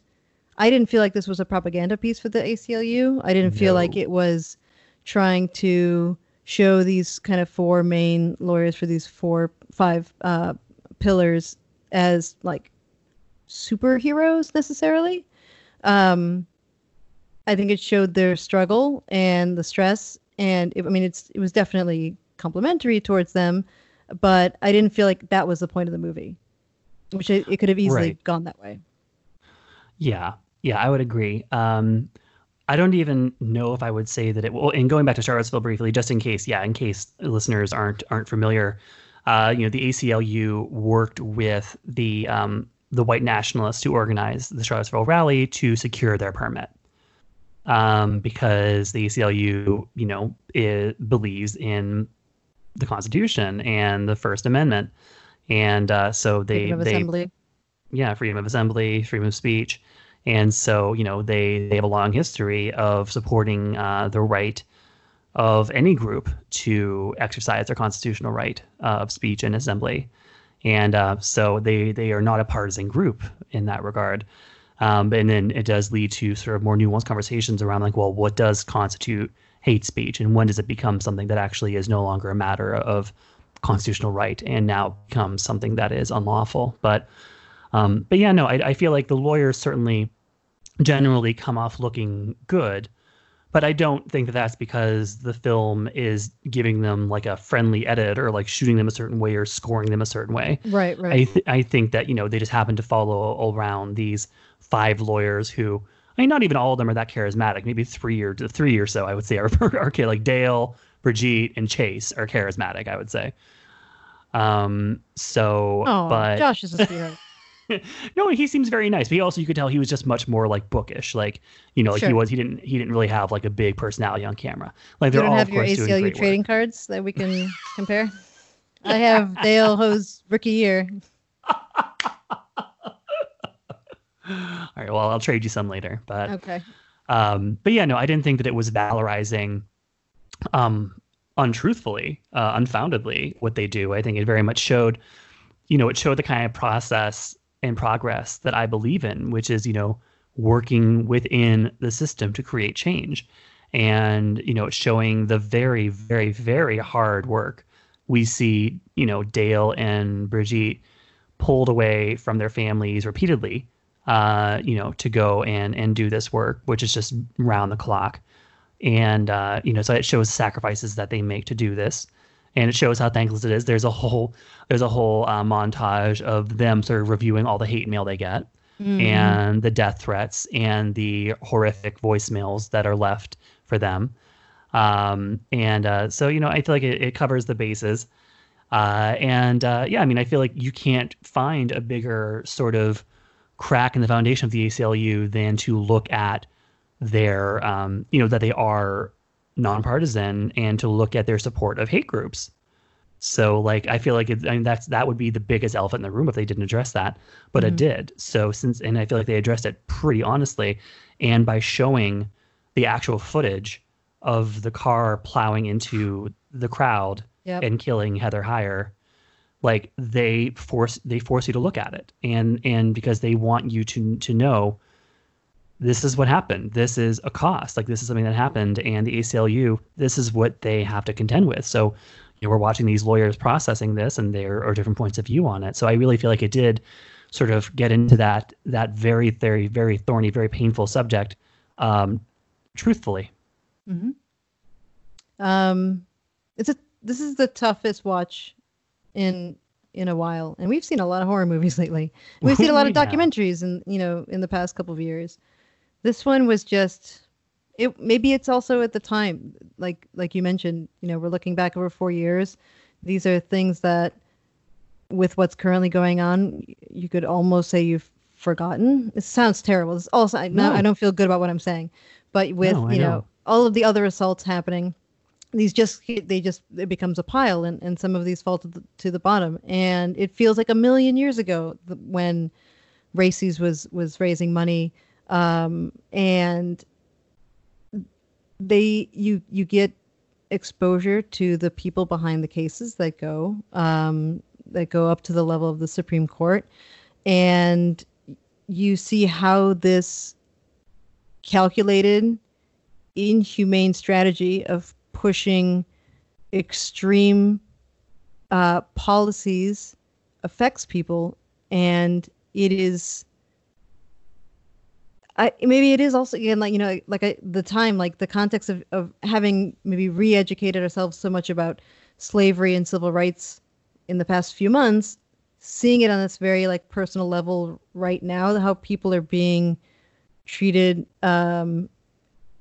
Speaker 4: I didn't feel like this was a propaganda piece for the ACLU. I didn't feel like it was trying to show these kind of four main lawyers for these four five uh, pillars as like superheroes necessarily. Um, I think it showed their struggle and the stress, and it, I mean, it's it was definitely complimentary towards them, but I didn't feel like that was the point of the movie, which it, it could have easily
Speaker 3: Right.
Speaker 4: gone that way.
Speaker 3: Yeah, yeah, I would agree. Um, I don't even know if I would say that it. Well, and going back to Charlottesville briefly, just in case, yeah, in case listeners aren't aren't familiar, uh, you know, the ACLU worked with the um, the white nationalists who organized the Charlottesville rally to secure their permit, um, because the ACLU, you know, it believes in the Constitution and the First Amendment, and uh, so they
Speaker 4: Freedom of
Speaker 3: they
Speaker 4: assembly.
Speaker 3: yeah, freedom of assembly, freedom of speech, and so you know they they have a long history of supporting uh, the right of any group to exercise their constitutional right uh, of speech and assembly, and uh, so they they are not a partisan group in that regard. Um, and then it does lead to sort of more nuanced conversations around like, well, what does constitute hate speech, and when does it become something that actually is no longer a matter of constitutional right and now becomes something that is unlawful? But um, but yeah, no, I, I feel like the lawyers certainly generally come off looking good, but I don't think that that's because the film is giving them like a friendly edit or like shooting them a certain way or scoring them a certain way.
Speaker 4: Right, right.
Speaker 3: I th- I think that you know they just happen to follow around these five lawyers who I mean not even all of them are that charismatic. Maybe three or three or so I would say are are okay. Like Dale, Brigitte, and Chase are charismatic. I would say. Um. So,
Speaker 4: oh,
Speaker 3: but
Speaker 4: Josh is a sweetheart.
Speaker 3: no, he seems very nice. But he also you could tell he was just much more like bookish. Like you know, like he was. He didn't. He didn't really have like a big personality on camera. Like
Speaker 4: you
Speaker 3: they're
Speaker 4: don't
Speaker 3: all
Speaker 4: have
Speaker 3: of
Speaker 4: your
Speaker 3: course
Speaker 4: ACLU trading
Speaker 3: work.
Speaker 4: cards that we can compare. I have Dale Ho's rookie year.
Speaker 3: All right. Well, I'll trade you some later. But
Speaker 4: Okay.
Speaker 3: Um, but yeah, no, I didn't think that it was valorizing, um, untruthfully, uh, unfoundedly what they do. I think it very much showed, you know, it showed the kind of process and progress that I believe in, which is, you know, working within the system to create change. And, you know, showing the very, very, very hard work we see you know Dale and Brigitte pulled away from their families repeatedly, uh, you know, to go and and do this work, which is just round the clock, and uh, you know, so it shows sacrifices that they make to do this, and it shows how thankless it is. There's a whole there's a whole uh, montage of them sort of reviewing all the hate mail they get.
Speaker 4: Mm-hmm.
Speaker 3: And the death threats and the horrific voicemails that are left for them. Um, and uh, so, you know, I feel like it, it covers the bases. Uh, and uh, yeah, I mean, I feel like you can't find a bigger sort of crack in the foundation of the ACLU than to look at their, um, you know, that they are nonpartisan and to look at their support of hate groups. So, like, I feel like it, I mean, that's that would be the biggest elephant in the room if they didn't address that, but it did. So, since and I feel like they addressed it pretty honestly, and by showing the actual footage of the car plowing into the crowd
Speaker 4: Yep.
Speaker 3: and killing Heather Heyer, like they force they force you to look at it, and and because they want you to to know this is what happened. This is a cost. Like this is something that happened, and the ACLU this is what they have to contend with. So. You know, we're watching these lawyers processing this, and there are different points of view on it. So I really feel like it did sort of get into that that very, very, very thorny, very painful subject, um, truthfully.
Speaker 4: Um, it's a this is the toughest watch in in a while, and we've seen a lot of horror movies lately. We've seen a lot of documentaries, and you know, in the past couple of years. This one was just it. Maybe it's also at the time, like like you mentioned, you know, we're looking back over four years. These are things that, with what's currently going on, you could almost say you've forgotten. It sounds terrible. It's also I, no. I don't feel good about what I'm saying, but with
Speaker 3: No,
Speaker 4: you know
Speaker 3: know.
Speaker 4: all of the other assaults happening these just they just it becomes a pile and, and some of these fall to the, to the bottom. And it feels like a million years ago when races was was raising money um, and they you you get exposure to the people behind the cases that go um, that go up to the level of the Supreme Court. And you see how this calculated inhumane strategy of pushing extreme uh, policies affects people and it is I, maybe it is also again like you know like I, the time like the context of, of having maybe re-educated ourselves so much about slavery and civil rights in the past few months seeing it on this very like personal level right now how people are being treated um,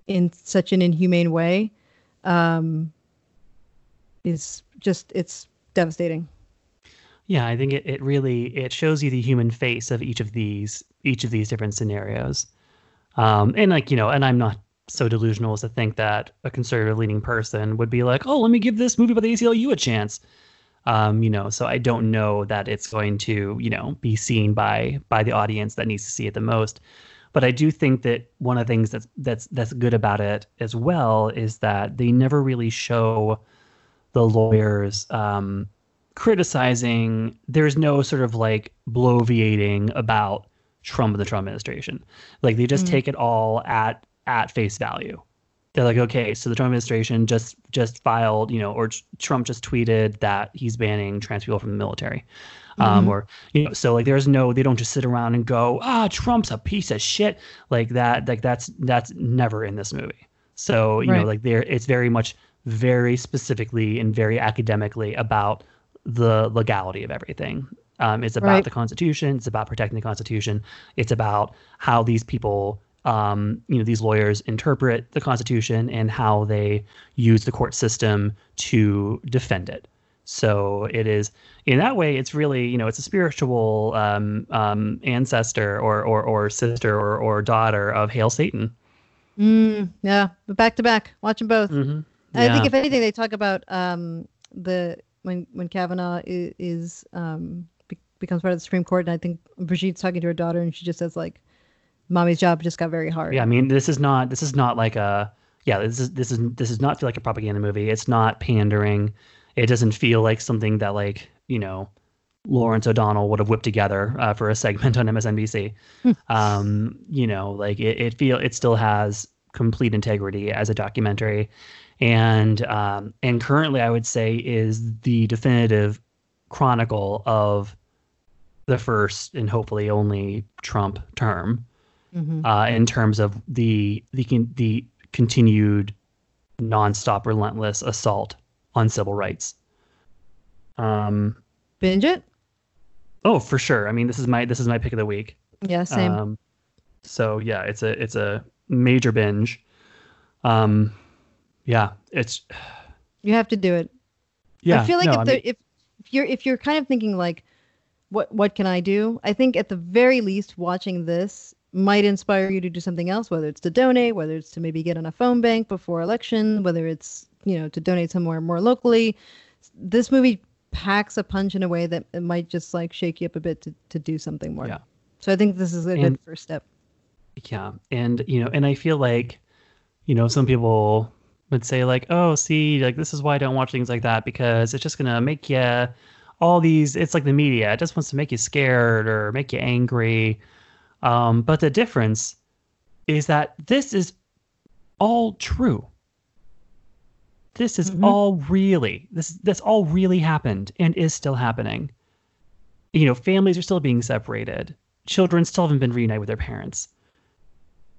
Speaker 4: in such an inhumane way um, is just it's devastating.
Speaker 3: Yeah, I think it, it really it shows you the human face of each of these each of these different scenarios. Um, and like, you know, and I'm not so delusional as to think that a conservative leaning person would be like, oh, let me give this movie by the ACLU a chance. Um, you know, so I don't know that it's going to, you know, be seen by by the audience that needs to see it the most. But I do think that one of the things that's that's that's good about it as well is that they never really show the lawyers um, criticizing. There's no sort of like bloviating about Trump and the Trump administration. Like they just take it all at at face value. They're like, okay, so the Trump administration just just filed, you know, or Trump just tweeted that he's banning trans people from the military, um, or you know, so like there's no, they don't just sit around and go, ah, Trump's a piece of shit, like that. Like that's that's never in this movie. So you
Speaker 4: Right.
Speaker 3: know, like there, it's very much very specifically and very academically about the legality of everything. Um, it's about
Speaker 4: Right.
Speaker 3: the Constitution. It's about protecting the Constitution. It's about how these people, um, you know, these lawyers interpret the Constitution and how they use the court system to defend it. So it is in that way. It's really, you know, it's a spiritual um, um, ancestor or, or or sister or or daughter of Hail Satan.
Speaker 4: Mm, yeah, but back to back, watch them both.
Speaker 3: Mm-hmm.
Speaker 4: I think if anything, they talk about um, the when when Kavanaugh is, is um, be- becomes part of the Supreme Court, and I think Brigitte's talking to her daughter, and she just says like, "Mommy's job just got very hard."
Speaker 3: Yeah, I mean, this is not this is not like a yeah, this is this is this does not feel like a propaganda movie. It's not pandering. It doesn't feel like something that like you know Lawrence O'Donnell would have whipped together uh, for a segment on MSNBC. um, you know, like it, it feel it still has complete integrity as a documentary, and um, and currently I would say is the definitive chronicle of the first and hopefully only Trump term
Speaker 4: Mhm.
Speaker 3: uh, in terms of the the the continued nonstop, relentless assault on civil rights. Um.
Speaker 4: Binge it?
Speaker 3: Oh, for sure. I mean, this is my this is my pick of the week.
Speaker 4: Yeah, same.
Speaker 3: Um, so yeah, it's a it's a major binge. Um, yeah, it's
Speaker 4: you have to do it.
Speaker 3: yeah.
Speaker 4: I feel like
Speaker 3: no,
Speaker 4: if,
Speaker 3: I
Speaker 4: the,
Speaker 3: mean-
Speaker 4: if if you're if you're kind of thinking like, what what can I do? I think at the very least, watching this might inspire you to do something else. Whether it's to donate, whether it's to maybe get on a phone bank before election, whether it's you know to donate somewhere more locally. This movie packs a punch in a way that it might just like shake you up a bit to, to do something more.
Speaker 3: Yeah.
Speaker 4: So I think this is a good first step.
Speaker 3: Yeah, and you know, and I feel like, you know, some people would say like, "Oh, see, like this is why I don't watch things like that because it's just gonna make you all these. It's like the media; it just wants to make you scared or make you angry." Um, but the difference is that this is all true. This is
Speaker 4: Mhm.
Speaker 3: all really this this all really happened and is still happening. You know, families are still being separated. Children still haven't been reunited with their parents.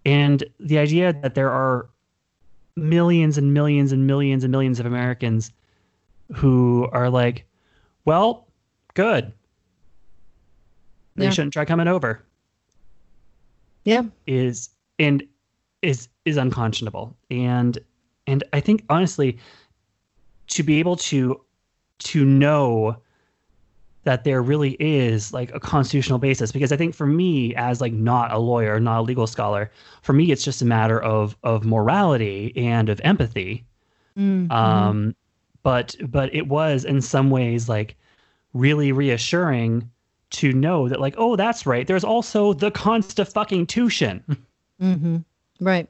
Speaker 3: And the idea that there are millions and millions and millions and millions of Americans who are like, well, good. They
Speaker 4: Yeah.
Speaker 3: shouldn't try coming over
Speaker 4: Yeah.
Speaker 3: is and is is unconscionable. And and I think honestly, to be able to to know that there really is like a constitutional basis because i think for me as like not a lawyer not a legal scholar for me it's just a matter of of morality and of empathy
Speaker 4: Mm, mhm.
Speaker 3: um but but it was in some ways like really reassuring to know that like oh that's right there's also the constitution
Speaker 4: Mhm. Right.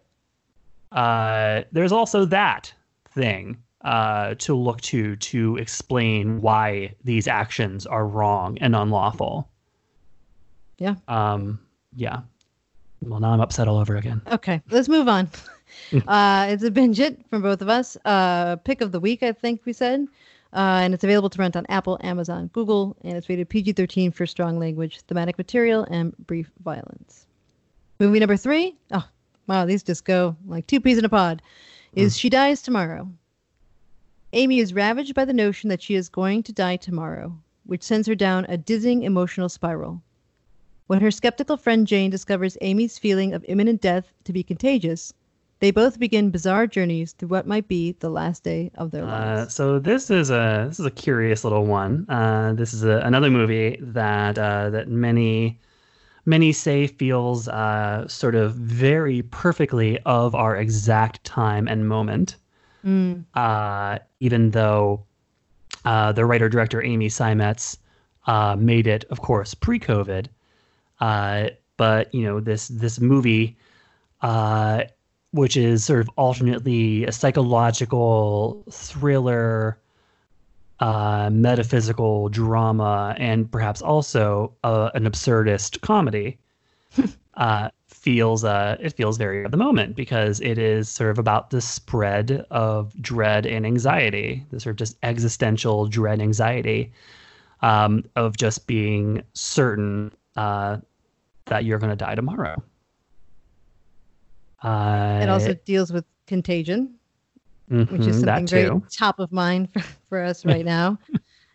Speaker 3: Uh there's also that thing uh to look to to explain why these actions are wrong and unlawful
Speaker 4: Yeah.
Speaker 3: um yeah well now i'm upset all over again
Speaker 4: Okay, let's move on. uh, it's a binge it from both of us. Uh, pick of the week, I think we said. Uh, and it's available to rent on Apple, Amazon, Google, and it's rated PG 13 for strong language, thematic material, and brief violence. Movie number three. Oh, wow, these just go like two peas in a pod. Is She Dies Tomorrow. Amy is ravaged by the notion that she is going to die tomorrow, which sends her down a dizzying emotional spiral. When her skeptical friend Jane discovers Amy's feeling of imminent death to be contagious, they both begin bizarre journeys through what might be the last day of their
Speaker 3: Uh,
Speaker 4: lives.
Speaker 3: so this is a this is a curious little one. Uh, this is a, another movie that uh, that many many say feels uh, sort of very perfectly of our exact time and moment.
Speaker 4: Mm,
Speaker 3: Uh, even though uh, the writer director Amy Seimetz uh, made it, of course, pre-COVID. Uh, but you know this this movie, uh, which is sort of alternately a psychological thriller, uh, metaphysical drama, and perhaps also uh, an absurdist comedy, uh, feels uh, it feels very of the moment because it is sort of about the spread of dread and anxiety, the sort of just existential dread anxiety um, of just being certain uh, that you're going to die tomorrow. Uh,
Speaker 4: it also deals with contagion, which is
Speaker 3: mhm,
Speaker 4: something very top of mind for, for us right now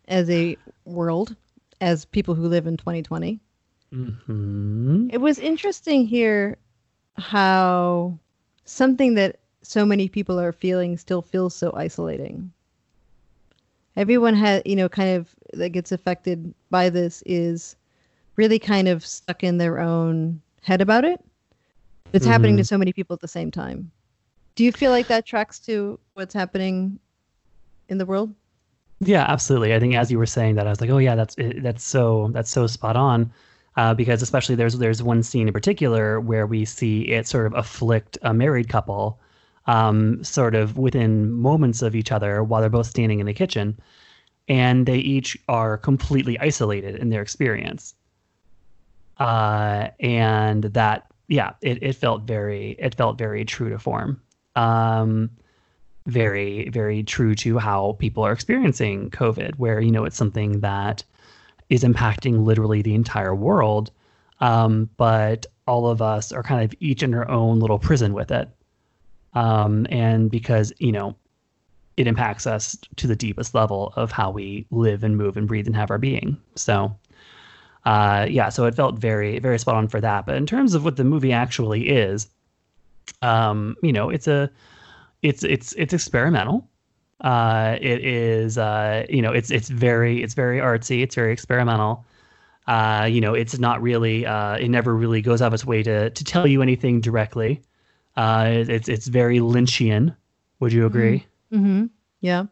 Speaker 4: as a world, as people who live in 2020.
Speaker 3: Mhm.
Speaker 4: It was interesting here how something that so many people are feeling still feels so isolating. Everyone had, you know, kind of that gets affected by this is really kind of stuck in their own head about it. It's happening to so many people at the same time. Do you feel like that tracks to what's happening in the world?
Speaker 3: Yeah, absolutely. I think as you were saying that, I was like, oh yeah, that's that's so that's so spot on. Uh, because especially there's there's one scene in particular where we see it sort of afflict a married couple, um, sort of within moments of each other while they're both standing in the kitchen, and they each are completely isolated in their experience. Uh, and that yeah, it, it felt very it felt very true to form. Um, very, very true to how people are experiencing COVID, where, you know, it's something that is impacting literally the entire world. Um, but all of us are kind of each in our own little prison with it. Um, and because, you know, it impacts us to the deepest level of how we live and move and breathe and have our being. So, uh, yeah, so it felt very, very spot on for that. But in terms of what the movie actually is, um, you know, it's a, it's it's it's experimental. Uh, it is, uh, you know, it's it's very it's very artsy. It's very experimental. Uh, you know, it's not really. Uh, it never really goes out of its way to to tell you anything directly. Uh, it's it's very Lynchian. Would you agree?
Speaker 4: Mm-hmm. Yeah.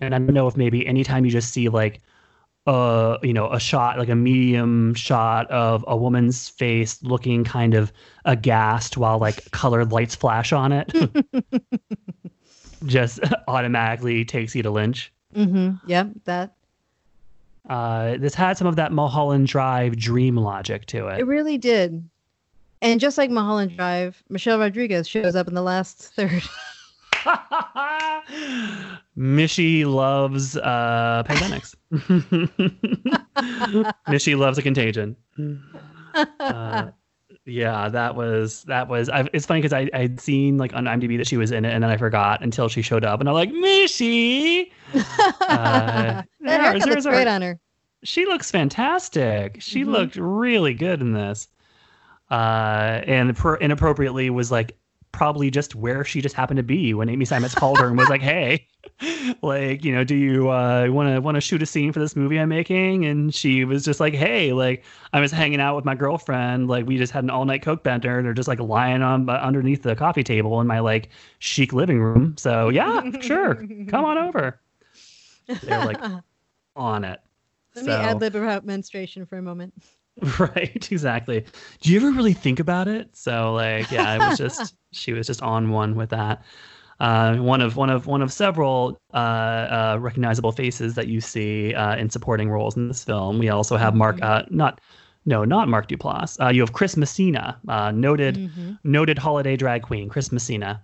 Speaker 3: And I don't know if maybe anytime you just see like uh, you know, a shot, like a medium shot of a woman's face looking kind of aghast while like colored lights flash on it, just automatically takes you to Lynch.
Speaker 4: Mm-hmm. Yep. That
Speaker 3: Uh, this had some of that Mulholland Drive dream logic to
Speaker 4: it
Speaker 3: it.
Speaker 4: really did. And just like Mulholland Drive, Michelle Rodriguez shows up in the last third.
Speaker 3: Mishy loves uh, pandemics. Mishy loves a contagion. Uh, yeah, that was that was. I, it's funny because I I'd seen like on IMDb that she was in it, and then I forgot until she showed up, and I'm like Mishy. Uh,
Speaker 4: that haircut looks great on her.
Speaker 3: she looks fantastic. She
Speaker 4: Mhm.
Speaker 3: looked really good in this. Uh, and inappropriately was like probably just where she just happened to be when Amy Seimetz called her and was like, "Hey, like, you know, do you uh want to want to shoot a scene for this movie I'm making?" And she was just like, "Hey, like I was hanging out with my girlfriend, like we just had an all-night coke bender. And they're just like lying on uh, underneath the coffee table in my like chic living room. So, yeah, sure. Come on over." They're like on it.
Speaker 4: Let me
Speaker 3: So-
Speaker 4: ad lib about menstruation for a moment.
Speaker 3: Right, exactly. Do you ever really think about it? So like, yeah, it was just she was just on one with that. Uh, one of one of one of several uh, uh, recognizable faces that you see uh, in supporting roles in this film. We also have Mark, uh, not no, not Mark Duplass. Uh, you have Chris Messina, uh, noted
Speaker 4: Mhm.
Speaker 3: noted holiday drag queen, Chris Messina.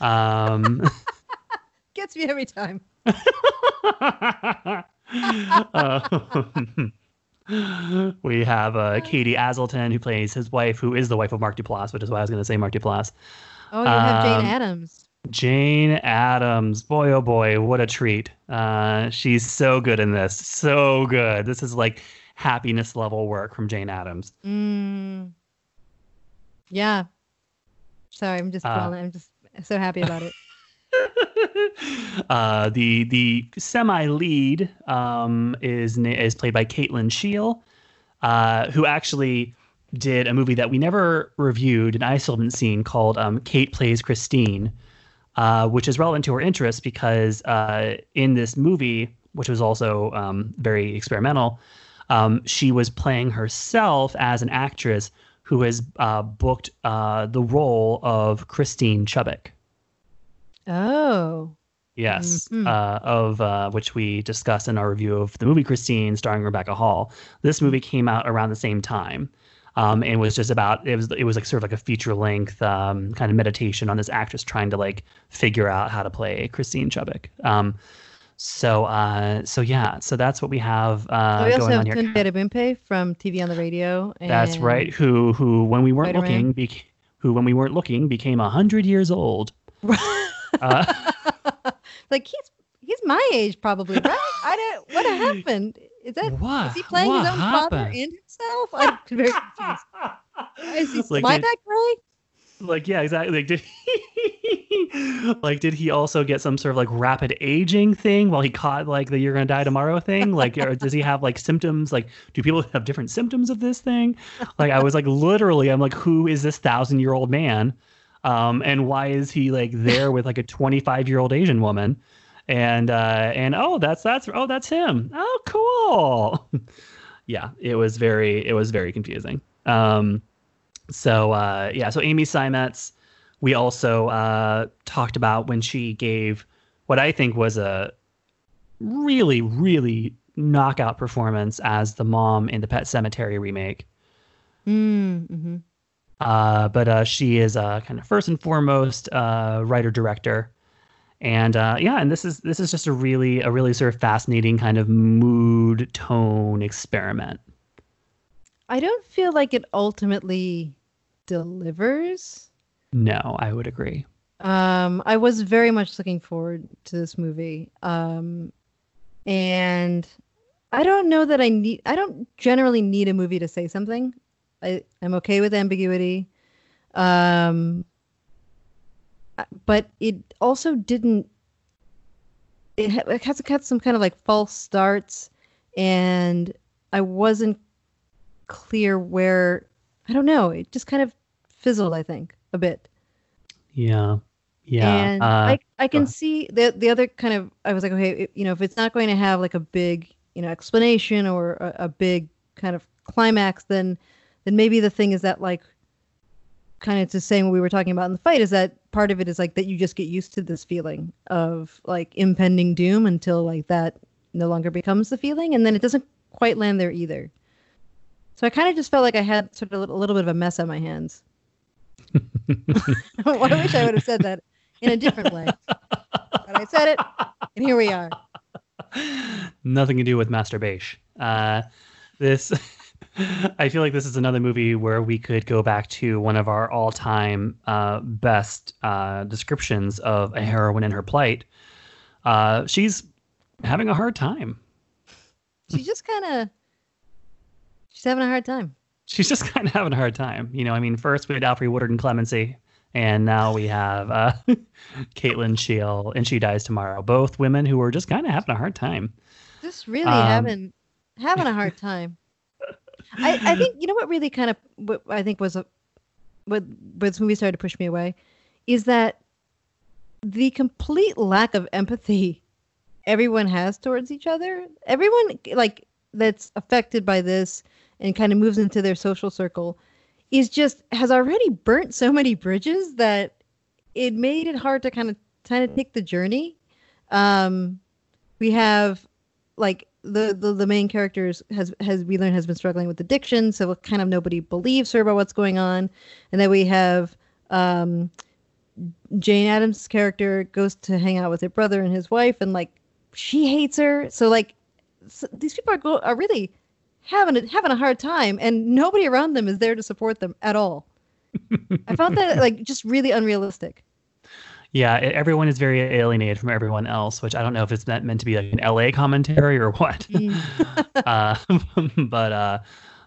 Speaker 3: Um,
Speaker 4: Gets me every time.
Speaker 3: We have uh, Katie Aselton, who plays his wife, who is the wife of Mark Duplass, which is why I was going to say Mark Duplass.
Speaker 4: Oh, you have Jane
Speaker 3: Um,
Speaker 4: Adams.
Speaker 3: Jane Adams, boy oh boy, what a treat! Uh, she's so good in this, so good. This is like happiness level work from Jane Adams.
Speaker 4: Mm. Yeah. Sorry, I'm just
Speaker 3: Uh,
Speaker 4: I'm just so happy about it.
Speaker 3: uh, the the semi lead um, is is played by Kate Lyn Sheil, uh, who actually did a movie that we never reviewed and I still haven't seen called um, Kate Plays Christine, uh, which is relevant to her interest because uh, in this movie, which was also um, very experimental, um, she was playing herself as an actress who has uh, booked uh, the role of Christine Chubbuck.
Speaker 4: Oh.
Speaker 3: Yes,
Speaker 4: Mhm.
Speaker 3: uh, of uh, which we discussed in our review of the movie Christine, starring Rebecca Hall. This movie came out around the same time, um, and was just about it was it was like sort of like a feature length um, kind of meditation on this actress trying to like figure out how to play Christine Chubbuck. Um, so uh, so yeah, so that's what we have uh,
Speaker 4: So we also
Speaker 3: going on
Speaker 4: have
Speaker 3: here.
Speaker 4: Tunde Adebimpe from TV on the radio. And
Speaker 3: That's right. Who who when we weren't
Speaker 4: Spider-Man.
Speaker 3: looking, bec- who when we weren't looking became a hundred years old. Uh,
Speaker 4: like he's he's my age probably, right? I don't. What happened? Is that
Speaker 3: what?
Speaker 4: is he playing
Speaker 3: what
Speaker 4: his own father and himself? I'm very confused. Is he
Speaker 3: Like,
Speaker 4: am I that gray?
Speaker 3: like yeah exactly like did he like did he also get some sort of like rapid aging thing while he caught like the you're gonna die tomorrow thing like or does he have like symptoms like do people have different symptoms of this thing like i was like literally i'm like who is this thousand year old man um and why is he like there with like a 25 year old asian woman and uh and oh that's that's oh that's him oh cool yeah it was very it was very confusing um so uh, yeah, so Amy Seimetz, we also uh, talked about when she gave what I think was a really, really knockout performance as the mom in the Pet Sematary remake.
Speaker 4: Mm-hmm.
Speaker 3: Uh, but uh, she is uh, kind of first and foremost uh, writer director, And uh, yeah, and this is this is just a really a really sort of fascinating kind of mood tone experiment.
Speaker 4: I don't feel like it ultimately delivers.
Speaker 3: No, I would agree.
Speaker 4: Um, I was very much looking forward to this movie. Um, and I don't know that I need. I don't generally need a movie to say something. I I'm okay with ambiguity. Um, but it also didn't. It, ha- it has had some kind of like false starts, and I wasn't clear where. I don't know. It just kind of fizzled. I think a bit.
Speaker 3: Yeah. Yeah.
Speaker 4: And
Speaker 3: uh,
Speaker 4: I, I can see the the other kind of I was like, okay, it- you know, if it's not going to have like a big, you know, explanation or a, a big kind of climax, then then maybe the thing is that like kind of to saying what we were talking about in the fight is that part of it is like that you just get used to this feeling of like impending doom until like that no longer becomes the feeling and then it doesn't quite land there either. So I kind of just felt like I had sort of a little, bit of a mess on my hands. I wish I would have said that in a different way. But I said it, and here we are.
Speaker 3: nothing to do with masturbation. Uh, this, I feel like this is another movie where we could go back to one of our all-time uh, best uh, descriptions of a heroine in her plight. Uh, she's having a hard time.
Speaker 4: She's just kind of, she's having a hard time.
Speaker 3: She's just kind of having a hard time. You know, I mean, first we had Alfre Woodard and Clemency, and now we have uh, Kate Lyn Sheil, and she dies tomorrow. Both women who are just kind of having a hard time.
Speaker 4: Just really
Speaker 3: Um,
Speaker 4: having having a hard time. I, I think you know what really kind of what I think was a what this movie started to push me away is that the complete lack of empathy everyone has towards each other. Everyone like that's affected by this and kind of moves into their social circle is just has already burnt so many bridges that it made it hard to kind of kind of take the journey. Um, we have like the, the the main characters has has we learn has been struggling with addiction, so kind of nobody believes her about what's going on, and then we have um, Jane Adams' character goes to hang out with her brother and his wife, and like she hates her. So like s these people are go- are really having a, having a hard time, and nobody around them is there to support them at all. I found that like just really unrealistic.
Speaker 3: Yeah, everyone is very alienated from everyone else, which I don't know if it's meant, meant to be like an LA commentary or what. uh, but uh,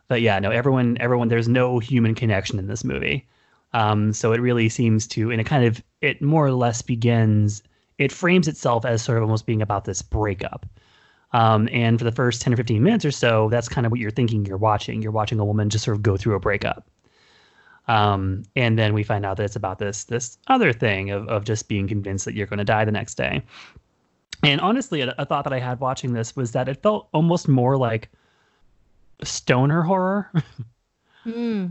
Speaker 3: but yeah, no, everyone, everyone, there's no human connection in this movie. Um, so it really seems to, and it kind of, it more or less begins, it frames itself as sort of almost being about this breakup. Um, and for the first 10 or 15 minutes or so, that's kind of what you're thinking you're watching. You're watching a woman just sort of go through a breakup. Um, and then we find out that it's about this this other thing of, of just being convinced that you're going to die the next day. And honestly, a, a thought that I had watching this was that it felt almost more like stoner horror.
Speaker 4: Hmm.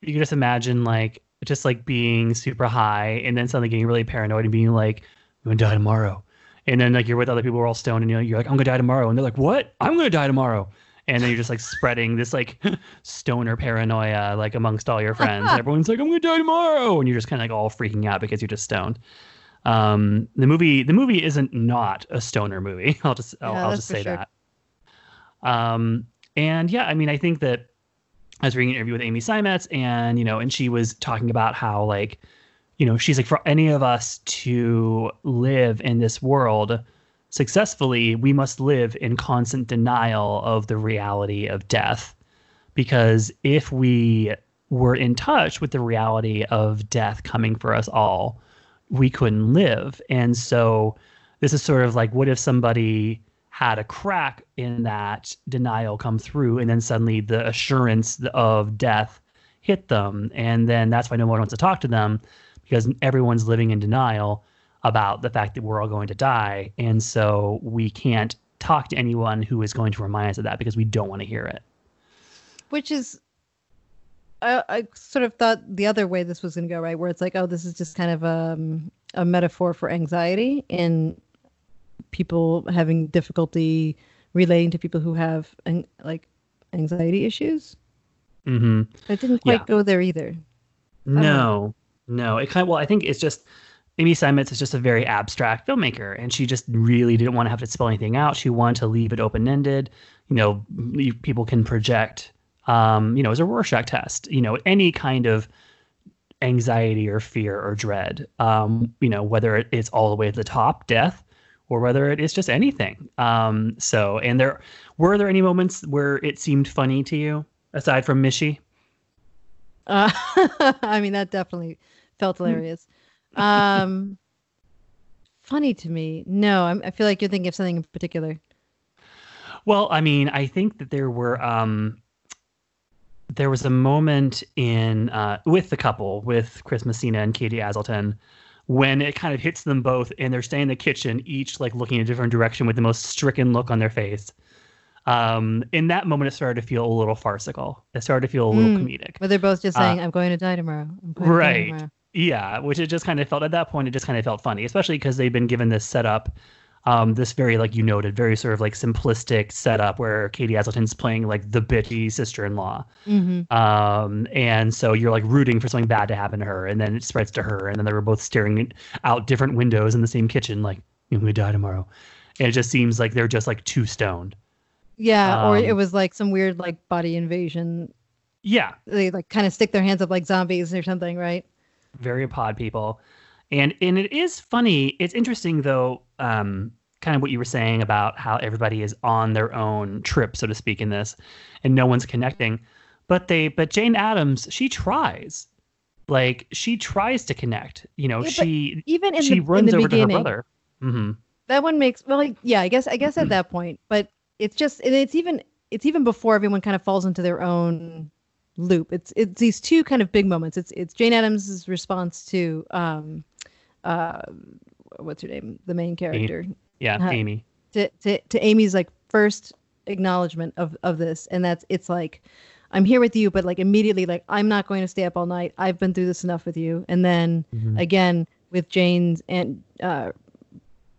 Speaker 3: you can just imagine like just like being super high and then suddenly getting really paranoid and being like, I'm gonna die tomorrow. And then like you're with other people who are all stoned and you're like, I'm gonna die tomorrow. And they're like, What? I'm gonna die tomorrow. And then you're just like spreading this like stoner paranoia like amongst all your friends. Everyone's like, I'm gonna die tomorrow. And you're just kind of like all freaking out because you're just stoned. Um, the movie the movie isn't not a stoner movie. I'll just I'll,
Speaker 4: Yeah,
Speaker 3: I'll just say
Speaker 4: sure.
Speaker 3: that. Um, and yeah, I mean, I think that I was reading an interview with Amy Seimetz, and you know, and she was talking about how like, you know, she's like, for any of us to live in this world successfully, we must live in constant denial of the reality of death, because if we were in touch with the reality of death coming for us all, we couldn't live. And so, this is sort of like, what if somebody had a crack in that denial come through and then suddenly the assurance of death hit them? And then that's why no one wants to talk to them because everyone's living in denial about the fact that we're all going to die. And so we can't talk to anyone who is going to remind us of that because we don't want to hear it.
Speaker 4: Which is I, I sort of thought the other way this was going to go right? Where it's like oh this is just kind of um, a metaphor for anxiety and people having difficulty relating to people who have an, like anxiety issues.
Speaker 3: Mm-hmm.
Speaker 4: i didn't quite
Speaker 3: Yeah.
Speaker 4: go there either.
Speaker 3: No, no. It kind of well, I think it's just Amy Seimetz is just a very abstract filmmaker, and she just really didn't want to have to spell anything out. She wanted to leave it open ended. You know, people can project, um, you know, as a Rorschach test. You know, any kind of anxiety or fear or dread. Um, you know, whether it's all the way to the top, death, or whether it is just anything. Um, so, and there were there any moments where it seemed funny to you aside from Mishy?
Speaker 4: Uh, I mean, that definitely felt hilarious. Um, funny to me? No, I'm, I feel like you're thinking of something in particular.
Speaker 3: Well, I mean, I think that there were um, there was a moment in uh, with the couple with Chris Messina and Katie Aselton when it kind of hits them both and they're staying in the kitchen, each like looking in a different direction with the most stricken look on their face. Um, in that moment, it started to feel a little farcical. It started to feel a little mm, comedic.
Speaker 4: But they're both just saying, uh, "I'm going to die tomorrow."
Speaker 3: right. Yeah, which it just kind of felt at that point. It just kind of felt funny, especially because they've been given this setup, um, this very like you noted, very sort of like simplistic setup where Katie Aselton's playing like the bitchy sister-in-law, mm-hmm. um, and so you're like rooting for something bad to happen to her, and then it spreads to her, and then they were both staring out different windows in the same kitchen, like I'm gonna die tomorrow, and it just seems like they're just like too stoned.
Speaker 4: Yeah, um, or it was like some weird like body invasion.
Speaker 3: Yeah,
Speaker 4: they like kind of stick their hands up like zombies or something, right?
Speaker 3: Very pod people. And and it is funny. It's interesting though, um, kind of what you were saying about how everybody is on their own trip, so to speak, in this, and no one's connecting. But they but Jane Adams, she tries. Like she tries to connect. You know, yeah, she
Speaker 4: even in
Speaker 3: she
Speaker 4: the,
Speaker 3: runs
Speaker 4: in the
Speaker 3: over
Speaker 4: beginning,
Speaker 3: to her brother. Mm-hmm.
Speaker 4: That one makes well, like, yeah, I guess I guess at that point, but it's just it's even it's even before everyone kind of falls into their own loop. It's it's these two kind of big moments. It's it's Jane Adams' response to um uh what's her name? The main character.
Speaker 3: Yeah, uh, Amy.
Speaker 4: To, to to Amy's like first acknowledgement of of this and that's it's like I'm here with you but like immediately like I'm not going to stay up all night. I've been through this enough with you. And then mm-hmm. again with Jane's and uh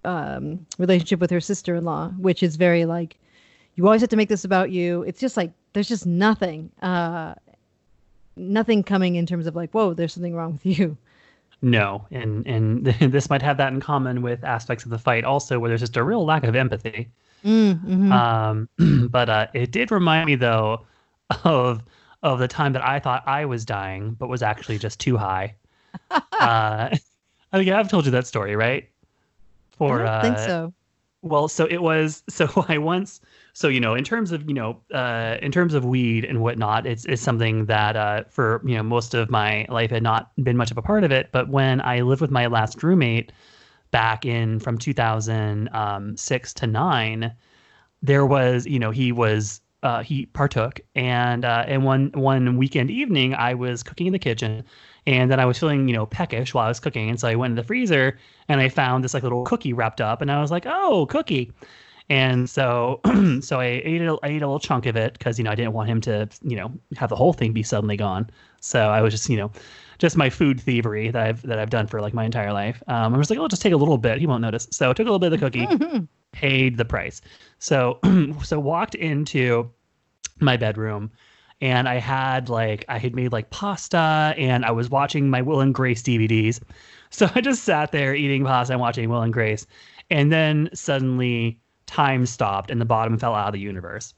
Speaker 4: um relationship with her sister-in-law, which is very like you always have to make this about you. It's just like there's just nothing. Uh nothing coming in terms of like, whoa, there's something wrong with you.
Speaker 3: No, and and this might have that in common with aspects of the fight also, where there's just a real lack of empathy.
Speaker 4: Mm, mm-hmm.
Speaker 3: Um, but uh, it did remind me though of of the time that I thought I was dying, but was actually just too high. uh, I think I've told you that story, right?
Speaker 4: For I don't uh, think so.
Speaker 3: Well, so it was. So I once so you know in terms of you know uh, in terms of weed and whatnot it's, it's something that uh, for you know most of my life had not been much of a part of it. But when i lived with my last roommate back in from 2006 to 9 there was you know he was uh, he partook. And uh, and one one weekend evening i was cooking in the kitchen and then i was feeling you know peckish while i was cooking. And so i went in the freezer and i found this like little cookie wrapped up and i was like oh cookie and so, so I ate a, I ate a little chunk of it because you know I didn't want him to you know have the whole thing be suddenly gone. So I was just you know, just my food thievery that I've that I've done for like my entire life. Um, I was like, oh, just take a little bit. He won't notice. So I took a little bit of the cookie, paid the price. So so walked into my bedroom and I had like I had made like pasta and I was watching my Will and Grace DVDs. So I just sat there eating pasta and watching Will and Grace. And then suddenly time stopped and the bottom fell out of the universe.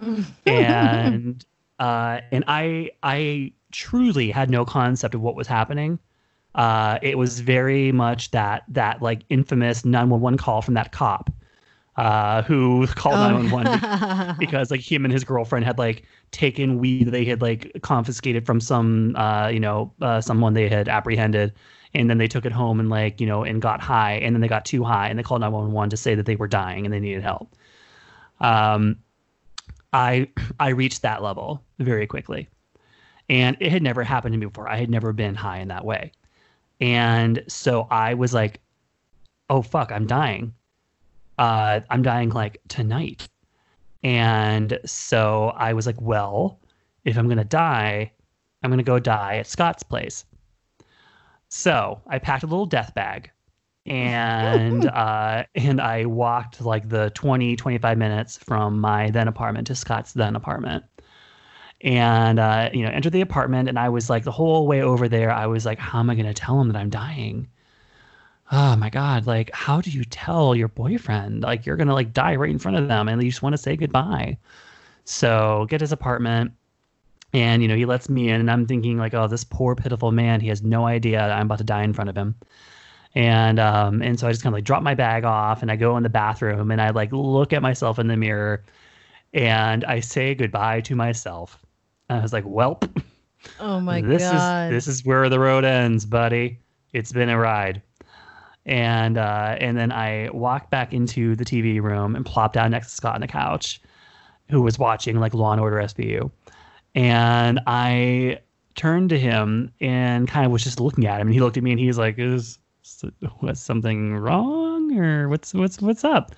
Speaker 3: and uh, and I I truly had no concept of what was happening. Uh, it was very much that that like infamous 911 call from that cop uh, who called oh. 911 because like him and his girlfriend had like taken weed they had like confiscated from some uh, you know uh, someone they had apprehended and then they took it home and like you know and got high and then they got too high and they called 911 to say that they were dying and they needed help. Um i i reached that level very quickly. And it had never happened to me before. I had never been high in that way. And so i was like oh fuck i'm dying. Uh i'm dying like tonight. And so i was like well if i'm gonna die i'm gonna go die at scott's place so I packed a little death bag and uh, and I walked like the 20, 25 minutes from my then apartment to Scott's then apartment. And uh, you know, entered the apartment and I was like the whole way over there, I was like, how am I gonna tell him that I'm dying? oh my god, like how do you tell your boyfriend like you're gonna like die right in front of them and you just want to say goodbye? So get his apartment. And you know he lets me in, and I'm thinking like, oh, this poor pitiful man. He has no idea I'm about to die in front of him and um and so I just kind of like drop my bag off and I go in the bathroom and I like look at myself in the mirror and I say goodbye to myself. And I was like, "Welp,
Speaker 4: Oh my god.
Speaker 3: this
Speaker 4: god.
Speaker 3: is this is where the road ends, buddy. It's been a ride." And uh, and then I walked back into the TV room and plopped down next to Scott on the couch, who was watching like Law and Order SVU, and I turned to him and kind of was just looking at him, and he looked at me and he's like, "Is was something wrong or what's what's what's up?"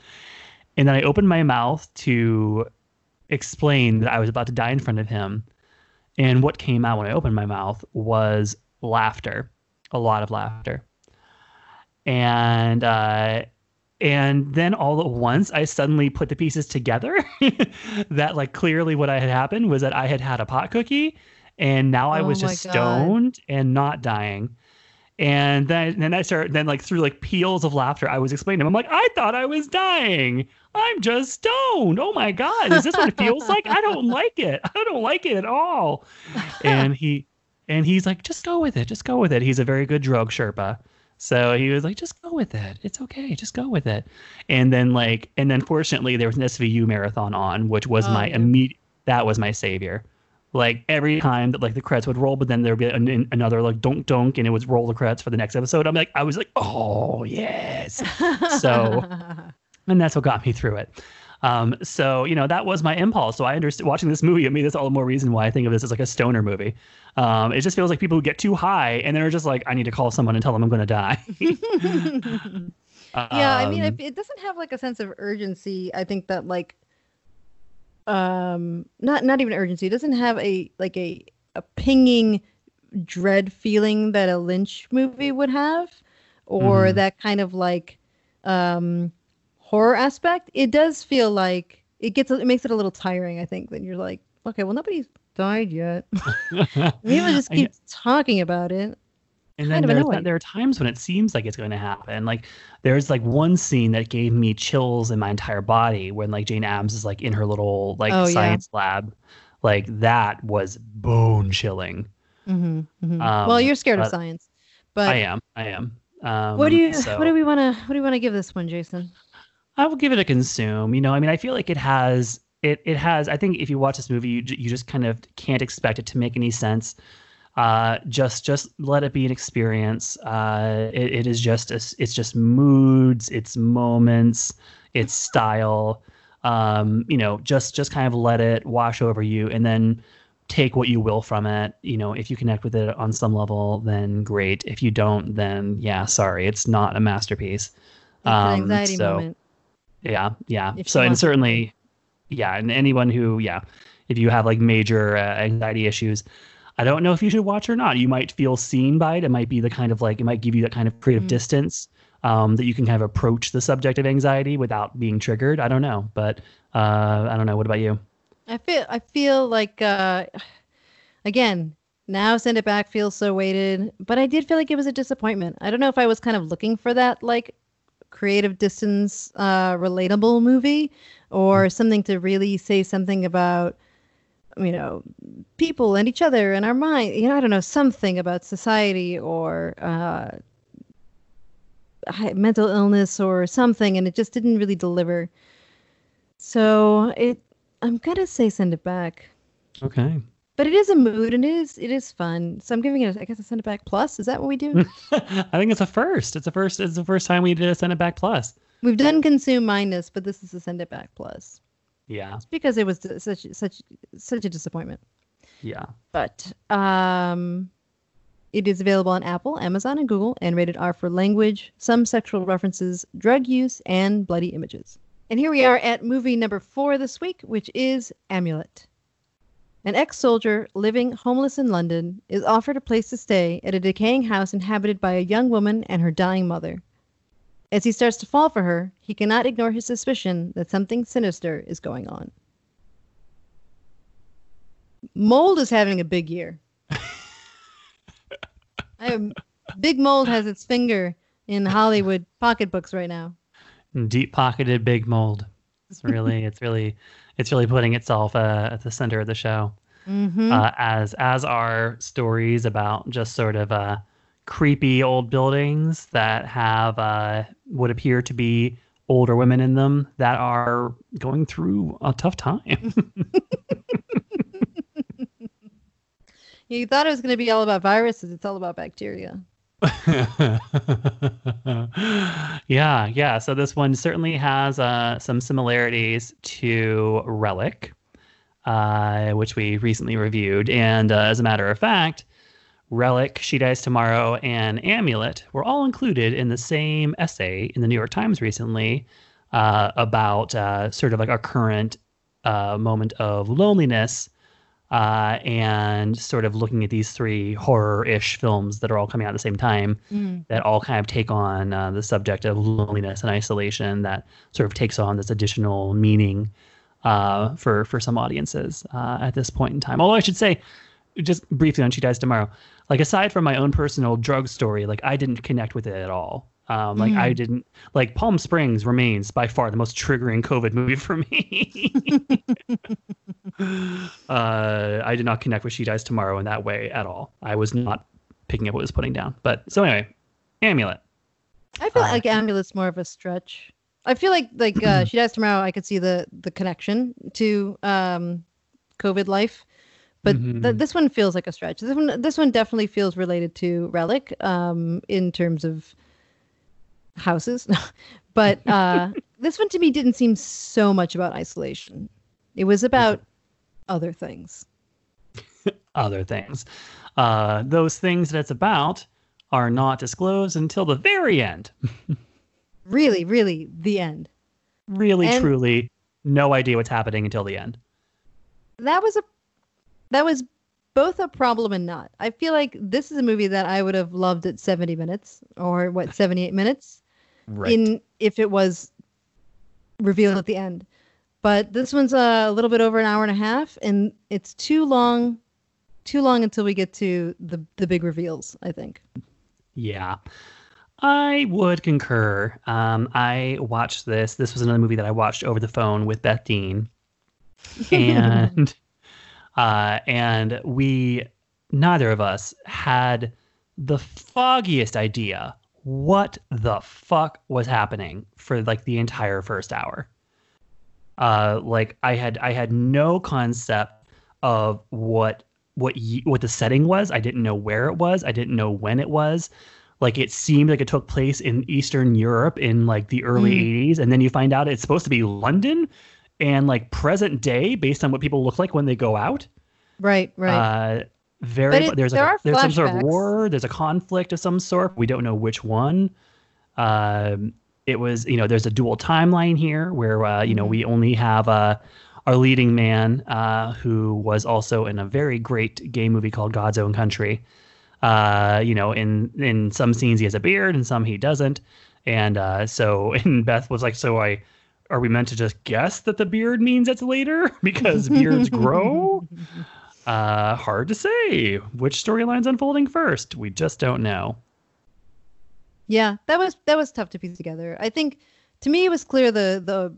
Speaker 3: And then I opened my mouth to explain that I was about to die in front of him. And what came out when I opened my mouth was laughter, a lot of laughter. And uh, and then all at once, I suddenly put the pieces together that like clearly what I had happened was that I had had a pot cookie, and now I
Speaker 4: Oh
Speaker 3: was just
Speaker 4: God.
Speaker 3: stoned and not dying. And then then I started then like through like peals of laughter, I was explaining to him, I'm like, I thought I was dying. I'm just stoned. Oh my God. Is this what it feels like? I don't like it. I don't like it at all. And he and he's like, just go with it. Just go with it. He's a very good drug Sherpa. So he was like, just go with it. It's okay. Just go with it. And then like and then fortunately there was an SVU marathon on, which was
Speaker 4: Oh,
Speaker 3: my
Speaker 4: yeah.
Speaker 3: immediate that was my savior. Like every time that like the credits would roll, but then there would be an, an- another like donk donk, and it would roll the credits for the next episode. I'm like, I was like, oh yes, so- and that's what got me through it. Um, so you know that was my impulse. So I understand watching this movie. I mean, that's all the more reason why I think of this as like a stoner movie. Um, it just feels like people who get too high and they're just like, I need to call someone and tell them I'm going to die.
Speaker 4: yeah i mean
Speaker 3: Um,
Speaker 4: it, it doesn't have like a sense of urgency i think that like um not not even urgency it doesn't have a like a a pinging dread feeling that a lynch movie would have or
Speaker 3: Mhm.
Speaker 4: that kind of like um horror aspect it does feel like it gets it makes it a little tiring i think when you're like okay well nobody's died yet people just keep talking about it
Speaker 3: And
Speaker 4: kind
Speaker 3: then there's, there are times when it seems like it's going to happen. Like there's like one scene that gave me chills in my entire body when like Jane Adams is like in her little like
Speaker 4: Oh, yeah.
Speaker 3: science lab. Like that was bone chilling.
Speaker 4: hmm well
Speaker 3: Um,
Speaker 4: you're scared of science but
Speaker 3: I am. I am. Um,
Speaker 4: What do you
Speaker 3: so
Speaker 4: what do we want to what do you want to give this one, Jason?
Speaker 3: I will give it a consume. You know, I mean, I feel like it has it. It has. I think if you watch this movie, you you just kind of can't expect it to make any sense. Uh, just just let it be an experience. Uh, it, it is just a, it's just moods, it's moments, it's style. Um, you know, just just kind of let it wash over you, and then take what you will from it. You know, if you connect with it on some level, then great. If you don't, then yeah, sorry, it's not a masterpiece.
Speaker 4: It's an
Speaker 3: Um,
Speaker 4: anxiety
Speaker 3: so-
Speaker 4: moment.
Speaker 3: Yeah, yeah.
Speaker 4: If
Speaker 3: so and
Speaker 4: want to.
Speaker 3: certainly, yeah, and anyone who, yeah, if you have like major uh, anxiety issues, I don't know if you should watch or not. You might feel seen by it. It might be the kind of like it might give you that kind of creative
Speaker 4: Mm.
Speaker 3: distance um, that you can kind of approach the subject of anxiety without being triggered. I don't know, but uh, I don't know. What about you?
Speaker 4: I feel I feel like uh again, now send it back feels so weighted, but I did feel like it was a disappointment. I don't know if I was kind of looking for that like creative distance uh relatable movie or something to really say something about you know people and each other and our mind you know i don't know something about society or uh mental illness or something and it just didn't really deliver. So it i'm gonna say send it back.
Speaker 3: Okay.
Speaker 4: But it is a mood and it is it is fun so i'm giving it a, i guess a send it back plus is that what we do
Speaker 3: I think it's a first. It's a first. It's the first time we did a send it back plus.
Speaker 4: we've done consume minus but this is a send it back plus
Speaker 3: Yeah.
Speaker 4: it's because it was such such such a disappointment
Speaker 3: Yeah.
Speaker 4: but um it is available on Apple, Amazon, and Google, and rated R for language, some sexual references, drug use, and bloody images. And here we are at movie number four this week, which is Amulet. An ex soldier living homeless in London is offered a place to stay at a decaying house inhabited by a young woman and her dying mother. As he starts to fall for her, he cannot ignore his suspicion that something sinister is going on. Mold is having a big year. I am, Big Mold has its finger in Hollywood pocketbooks right now.
Speaker 3: Deep pocketed big mold. It's really, it's really, it's really putting itself uh, at the center of the show.
Speaker 4: Mm-hmm.
Speaker 3: Uh, as as are stories about just sort of uh, creepy old buildings that have uh, what appear to be older women in them that are going through a tough time.
Speaker 4: you thought it was going to be all about viruses. It's all about bacteria.
Speaker 3: yeah, yeah. So this one certainly has uh, some similarities to Relic, uh, which we recently reviewed. And uh, as a matter of fact, Relic, She Dies Tomorrow, and Amulet were all included in the same essay in the New York Times recently uh, about uh, sort of like our current uh, moment of loneliness uh, and sort of looking at these three horror-ish films that are all coming out at the same time
Speaker 4: Mm.
Speaker 3: that all kind of take on uh, the subject of loneliness and isolation that sort of takes on this additional meaning uh, for for some audiences uh, at this point in time. Although I should say, just briefly on She Dies Tomorrow, like aside from my own personal drug story, like I didn't connect with it at all. Um, like I didn't like Palm Springs remains by far the most triggering COVID movie for me. uh, I did not connect with She Dies Tomorrow in that way at all. I was not picking up what it was putting down. But so anyway, Amulet.
Speaker 4: I feel
Speaker 3: Uh,
Speaker 4: like Amulet's more of a stretch. I feel like like uh, she dies tomorrow. I could see the the connection to um, COVID life, but th-
Speaker 3: Mhm.
Speaker 4: this one feels like a stretch. This one this one definitely feels related to Relic um, in terms of houses, but uh, this one to me didn't seem so much about isolation. It was about other things.
Speaker 3: Other things. Uh, those things that it's about are not disclosed until the very end.
Speaker 4: Really, really, the end.
Speaker 3: Really,
Speaker 4: And-
Speaker 3: truly, no idea what's happening until the end.
Speaker 4: that was a that was both a problem and not. I feel like this is a movie that I would have loved at 70 minutes or what 78 minutes
Speaker 3: Right.
Speaker 4: in if it was revealed at the end. But this one's a little bit over an hour and a half and it's too long too long until we get to the the big reveals, I think.
Speaker 3: Yeah. I would concur. Um, I watched this. This was another movie that I watched over the phone with Beth Dean. And uh, and we neither of us had the foggiest idea what the fuck was happening for like the entire first hour. Uh, like I had I had no concept of what what ye- what the setting was. I didn't know where it was. I didn't know when it was. Like it seemed like it took place in Eastern Europe in like the early
Speaker 4: Mm.
Speaker 3: 80s, and then you find out it's supposed to be London and like present day based on what people look like when they go out.
Speaker 4: Right, right.
Speaker 3: Uh, very.
Speaker 4: It-
Speaker 3: there's
Speaker 4: there
Speaker 3: like a, there's some sort of war. There's a conflict of some sort. We don't know which one. Um, it was you know there's a dual timeline here where uh, you know we only have uh, our leading man uh, who was also in a very great gay movie called God's Own Country. Uh, you know, in in some scenes he has a beard, and some he doesn't. And uh, so, and Beth was like, "So I, are we meant to just guess that the beard means it's later because beards grow?" Uh, hard to say. Which storyline's unfolding first? We just don't know.
Speaker 4: Yeah, that was that was tough to piece together. I think to me it was clear the the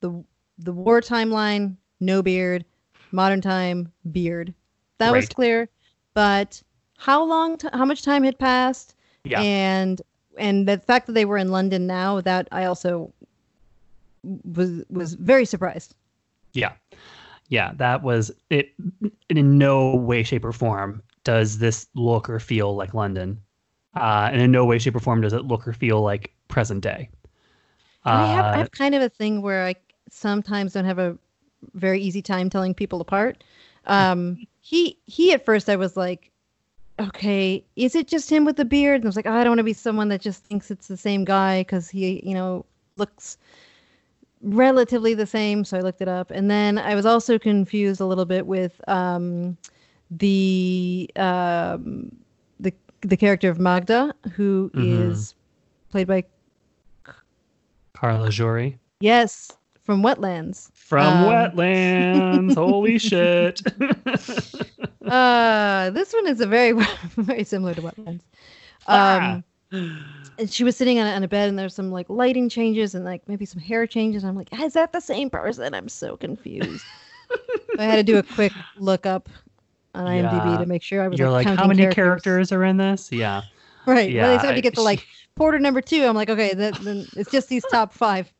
Speaker 4: the the war timeline, no beard, modern time, beard. That was clear, but how long t- how much time had passed
Speaker 3: Yeah.
Speaker 4: and and the fact that they were in London now that I also was was very surprised.
Speaker 3: Yeah. Yeah, that was it. In no way, shape, or form does this look or feel like London. Uh, and in no way, shape, or form does it look or feel like present day.
Speaker 4: And I have I
Speaker 3: Uh,
Speaker 4: have kind of a thing where I sometimes don't have a very easy time telling people apart. Um, he he at first I was like, okay, is it just him with the beard? And I was like, oh, I don't want to be someone that just thinks it's the same guy because he you know looks relatively the same. So I looked it up, and then I was also confused a little bit with um, the um, the the character of Magda, who is
Speaker 3: Mhm.
Speaker 4: played by
Speaker 3: Carla Juri
Speaker 4: Yes, from Wetlands.
Speaker 3: from
Speaker 4: Um,
Speaker 3: Wetlands. Holy shit!
Speaker 4: Uh, this one is a very very similar to Wetlands.
Speaker 3: Ah.
Speaker 4: And she was sitting on, on a bed and there's some like lighting changes and like maybe some hair changes. And I'm like, is that the same person? I'm so confused. I had to do a quick look up on IMDb
Speaker 3: Yeah.
Speaker 4: to make sure I was
Speaker 3: You're like, how many characters are in this? Yeah.
Speaker 4: Right.
Speaker 3: Yeah,
Speaker 4: well, they
Speaker 3: I-
Speaker 4: to get to like Porter number two. I'm like, okay, that, then it's just these top five.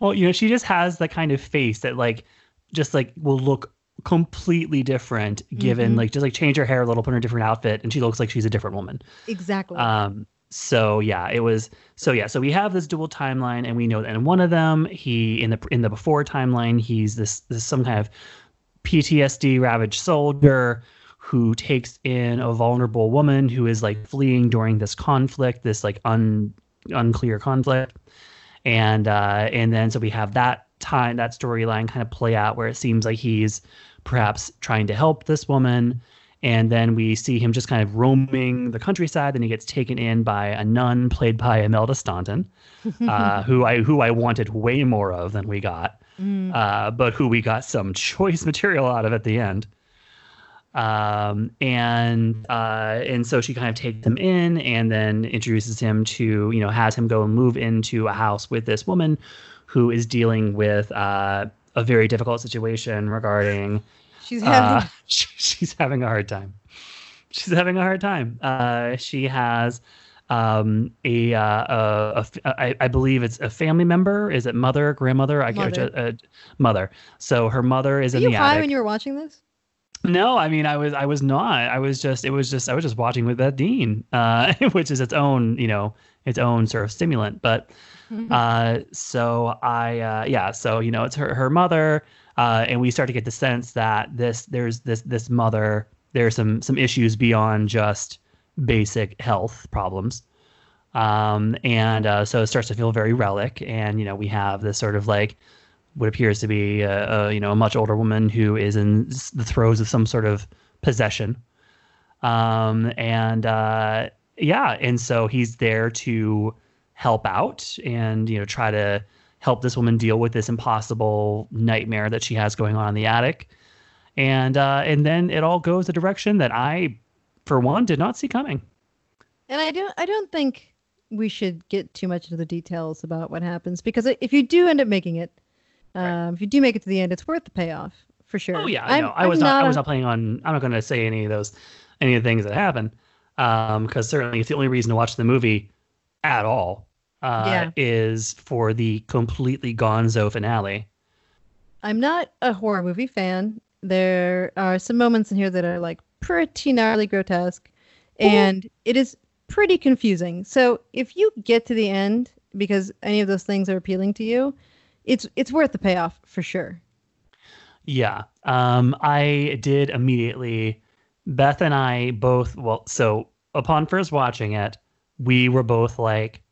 Speaker 3: Well, you know, she just has that kind of face that like just like will look completely different given
Speaker 4: Mhm.
Speaker 3: like just like change her hair a little, put her in a different outfit, and she looks like she's a different woman.
Speaker 4: Exactly.
Speaker 3: Um, so yeah, it was so yeah. So we have this dual timeline, and we know that in one of them, he in the in the before timeline, he's this this some kind of PTSD ravaged soldier who takes in a vulnerable woman who is like fleeing during this conflict, this like un unclear conflict, and uh, and then so we have that time that storyline kind of play out where it seems like he's perhaps trying to help this woman and then we see him just kind of roaming the countryside. Then he gets taken in by a nun played by Imelda Staunton, uh, who I who I wanted way more of than we got,
Speaker 4: Mm.
Speaker 3: uh, but who we got some choice material out of at the end. Um, and uh, and so she kind of takes him in, and then introduces him to you know has him go and move into a house with this woman, who is dealing with uh, a very difficult situation regarding
Speaker 4: She's having.
Speaker 3: uh, she- she's having a hard time. She's having a hard time. Uh, she has um, a, uh, a, a I, I believe it's a family member. Is it mother, grandmother? I.
Speaker 4: Mother.
Speaker 3: Uh, mother. So her mother is
Speaker 4: Were
Speaker 3: in
Speaker 4: you
Speaker 3: the
Speaker 4: high
Speaker 3: attic.
Speaker 4: when you were watching this?
Speaker 3: No, I mean I was I was not. I was just it was just I was just watching with Beth Dean, uh, which is its own you know its own sort of stimulant. But uh, so I uh, yeah, so you know it's her her mother, uh, and we start to get the sense that this there's this this mother there's some some issues beyond just basic health problems. Um, and uh, so it starts to feel very relic, and you know we have this sort of like what appears to be a, a you know a much older woman who is in the throes of some sort of possession um and uh yeah and so he's there to help out and you know try to help this woman deal with this impossible nightmare that she has going on in the attic and uh and then it all goes a direction that i for one did not see coming
Speaker 4: And I don't I don't think we should get too much into the details about what happens because if you do end up making it, um, if you do make it to the end, it's worth the payoff for sure.
Speaker 3: Oh yeah, I
Speaker 4: I'm-
Speaker 3: know. I was not, I was not planning on. I'm not going to say any of those, any of the things that happen, because certainly it's the only reason to watch the movie at all uh,
Speaker 4: Yeah.
Speaker 3: is for the completely gonzo finale.
Speaker 4: I'm not a horror movie fan. There are some moments in here that are like pretty gnarly grotesque, and it is pretty confusing. So if you get to the end because any of those things are appealing to you, it's it's worth the payoff for sure.
Speaker 3: Yeah, um, I did immediately. Beth and I both. Well, so upon first watching it, we were both like,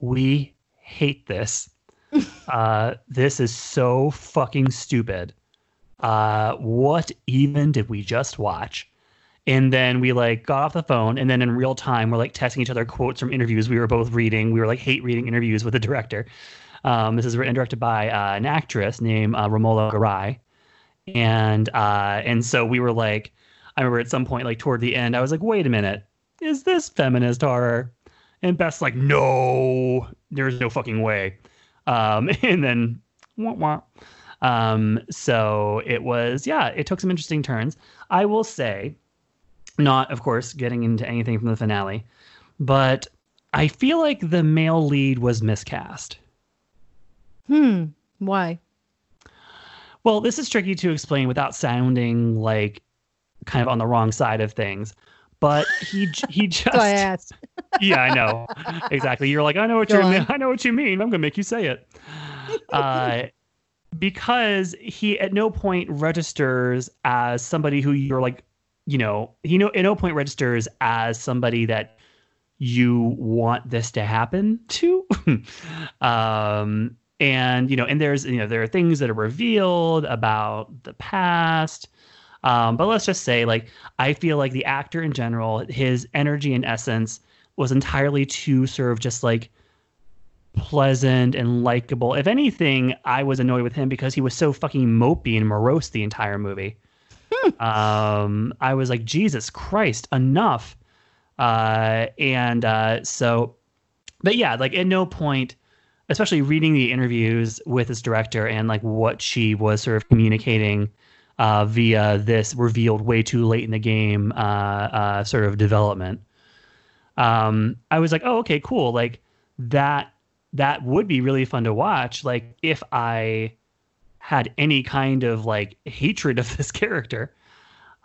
Speaker 3: "We hate this. uh, this is so fucking stupid. Uh, what even did we just watch?" And then we like got off the phone, and then in real time, we're like texting each other quotes from interviews we were both reading. We were like hate reading interviews with the director. Um, this is written and directed by uh, an actress named uh, Romola Garai, and uh, and so we were like, I remember at some point, like toward the end, I was like, wait a minute, is this feminist horror? And Beth's like, no, there's no fucking way. Um, and then, wah, wah. Um, so it was, yeah, it took some interesting turns. I will say, not of course getting into anything from the finale, but I feel like the male lead was miscast.
Speaker 4: Hmm. Why?
Speaker 3: Well, this is tricky to explain without sounding like kind of on the wrong side of things. But he he just
Speaker 4: I asked.
Speaker 3: yeah, I know exactly. You're like, I know what
Speaker 4: Go
Speaker 3: you
Speaker 4: on.
Speaker 3: mean. I know what you mean. I'm gonna make you say it. Uh, because he at no point registers as somebody who you're like, you know, he no at no point registers as somebody that you want this to happen to. um, and you know, and there's you know there are things that are revealed about the past. Um, but let's just say, like, I feel like the actor in general, his energy and essence was entirely too sort of just like pleasant and likable. If anything, I was annoyed with him because he was so fucking mopey and morose the entire movie. um, I was like, Jesus Christ, enough. Uh, and uh, so, but yeah, like at no point, especially reading the interviews with this director and like what she was sort of communicating uh, via this revealed way too late in the game uh, uh, sort of development. Um, I was like, oh, okay, cool. Like that that would be really fun to watch. Like if I had any kind of like hatred of this character.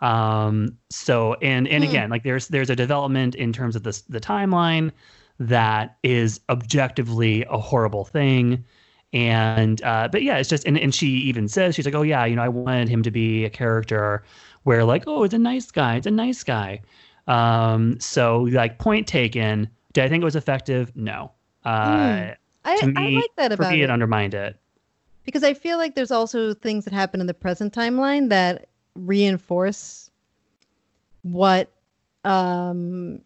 Speaker 3: Um, so and and
Speaker 4: Hmm.
Speaker 3: again, like there's there's a development in terms of this the timeline that is objectively a horrible thing. And uh, but yeah, it's just and, and she even says she's like, oh yeah, you know, I wanted him to be a character where like, oh, it's a nice guy, it's a nice guy. Um, so like point taken. Did I think it was effective? No. Uh,
Speaker 4: I,
Speaker 3: to
Speaker 4: I like that about for
Speaker 3: me,
Speaker 4: it
Speaker 3: it undermined it.
Speaker 4: because I feel like there's also things that happen in the present timeline that reinforce what um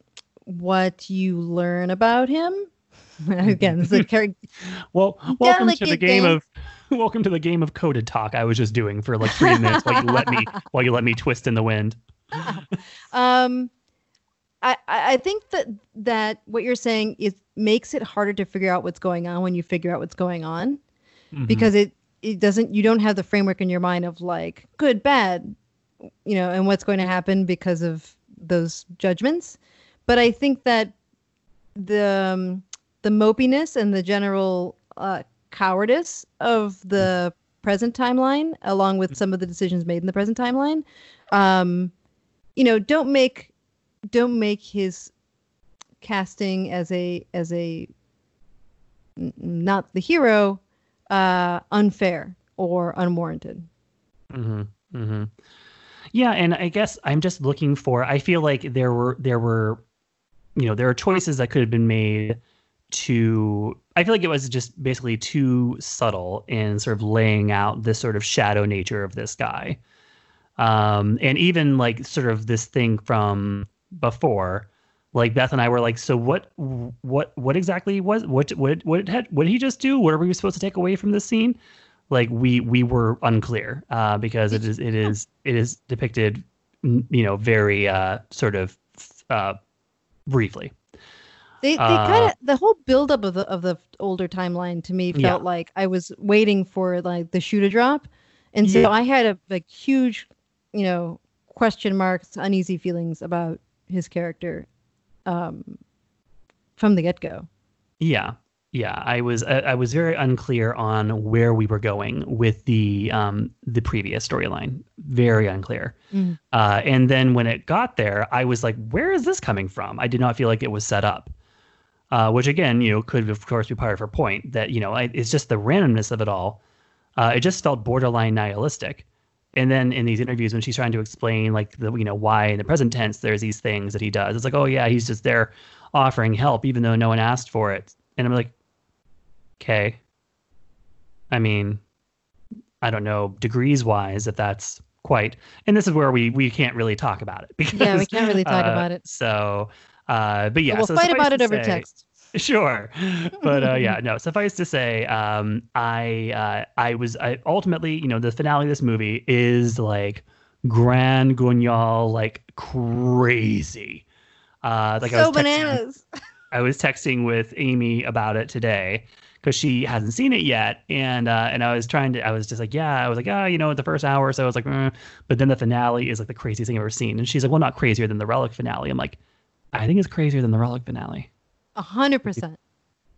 Speaker 4: what you learn about him. Again, it's a character.
Speaker 3: Well, welcome to the game of welcome to the game of coded talk. I was just doing for like three minutes while you let me while you let me twist in the wind.
Speaker 4: Um, I I think that that what you're saying is makes it harder to figure out what's going on when you figure out what's going on
Speaker 3: Mhm.
Speaker 4: because it it doesn't you don't have the framework in your mind of like good bad you know and what's going to happen because of those judgments but i think that the um, the mopiness and the general uh, cowardice of the present timeline along with some of the decisions made in the present timeline um you know don't make don't make his casting as a as a not the hero uh unfair or unwarranted
Speaker 3: hmm hmm Yeah, and I guess I'm just looking for. I feel like there were there were, you know, there are choices that could have been made to. I feel like it was just basically too subtle in sort of laying out this sort of shadow nature of this guy, um, and even like sort of this thing from before. Like Beth and I were like, so what? What? What exactly was? What? What? What? Had, what did he just do? What are we supposed to take away from this scene? like we we were unclear uh, because it is it is it is depicted you know very uh, sort of uh, briefly.
Speaker 4: They they
Speaker 3: Uh,
Speaker 4: kind of the whole buildup of the of the older timeline to me felt
Speaker 3: Yeah.
Speaker 4: like i was waiting for like the shoe to drop and so
Speaker 3: Yeah.
Speaker 4: i had a like huge you know question marks uneasy feelings about his character um from the get-go
Speaker 3: Yeah, yeah. I was I, I was very unclear on where we were going with the um the previous storyline. Very unclear.
Speaker 4: Mm.
Speaker 3: Uh, and then when it got there, I was like, where is this coming from? I did not feel like it was set up. Uh, which again, you know, could of course be part of her point that you know I, it's just the randomness of it all. Uh, it just felt borderline nihilistic. And then in these interviews, when she's trying to explain like the you know why in the present tense there's these things that he does, it's like oh yeah he's just there offering help even though no one asked for it. And I'm like, okay. I mean, I don't know degrees wise if that's quite. And this is where we we can't really talk about it because
Speaker 4: yeah we can't really talk
Speaker 3: uh,
Speaker 4: about it
Speaker 3: So, uh, but yeah,
Speaker 4: we'll
Speaker 3: so
Speaker 4: fight about it
Speaker 3: to
Speaker 4: over
Speaker 3: say-
Speaker 4: text
Speaker 3: Sure, but uh, yeah, no. Suffice to say, um, I uh, I was I, ultimately, you know, the finale of this movie is like grand guignol, like crazy. Uh, like I
Speaker 4: so
Speaker 3: was texting-
Speaker 4: bananas
Speaker 3: I was texting with Amy about it today because she hasn't seen it yet, and uh, and I was trying to. I was just like, yeah, I was like, ah, you know, the first hour or so, I was like, mm. but then the finale is like the craziest thing I've ever seen, and she's like, well, not crazier than the Relic finale. I'm like, I think it's crazier than the Relic finale.
Speaker 4: A hundred percent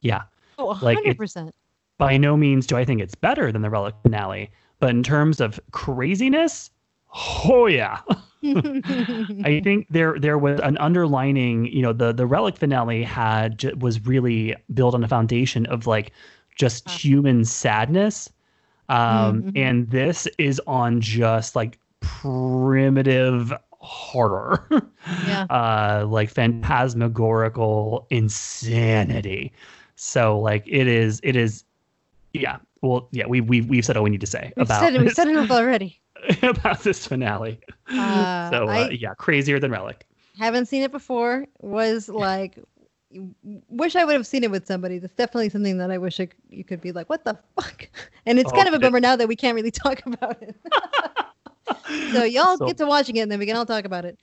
Speaker 3: Yeah,
Speaker 4: oh a
Speaker 3: Like,
Speaker 4: hundred percent.
Speaker 3: by no means do I think it's better than the Relic finale, but in terms of craziness, oh yeah. I think there there was an underlining, you know, the the relic finale had was really built on a foundation of like just
Speaker 4: Ah.
Speaker 3: human sadness, um,
Speaker 4: Mhm.
Speaker 3: and this is on just like primitive horror,
Speaker 4: Yeah.
Speaker 3: uh, like phantasmagorical insanity. So like it is it is, yeah. Well, yeah, we we we've said all we need to say
Speaker 4: we've
Speaker 3: about
Speaker 4: said it we've said enough already
Speaker 3: about this finale.
Speaker 4: Uh,
Speaker 3: so uh,
Speaker 4: I-
Speaker 3: yeah, crazier than relic.
Speaker 4: haven't seen it before was like wish i would have seen it with somebody that's definitely something that i wish I, you could be like what the fuck and it's
Speaker 3: Oh,
Speaker 4: kind of a
Speaker 3: it-
Speaker 4: bummer now that we can't really talk about it so y'all
Speaker 3: So-
Speaker 4: get to watching it and then we can all talk about it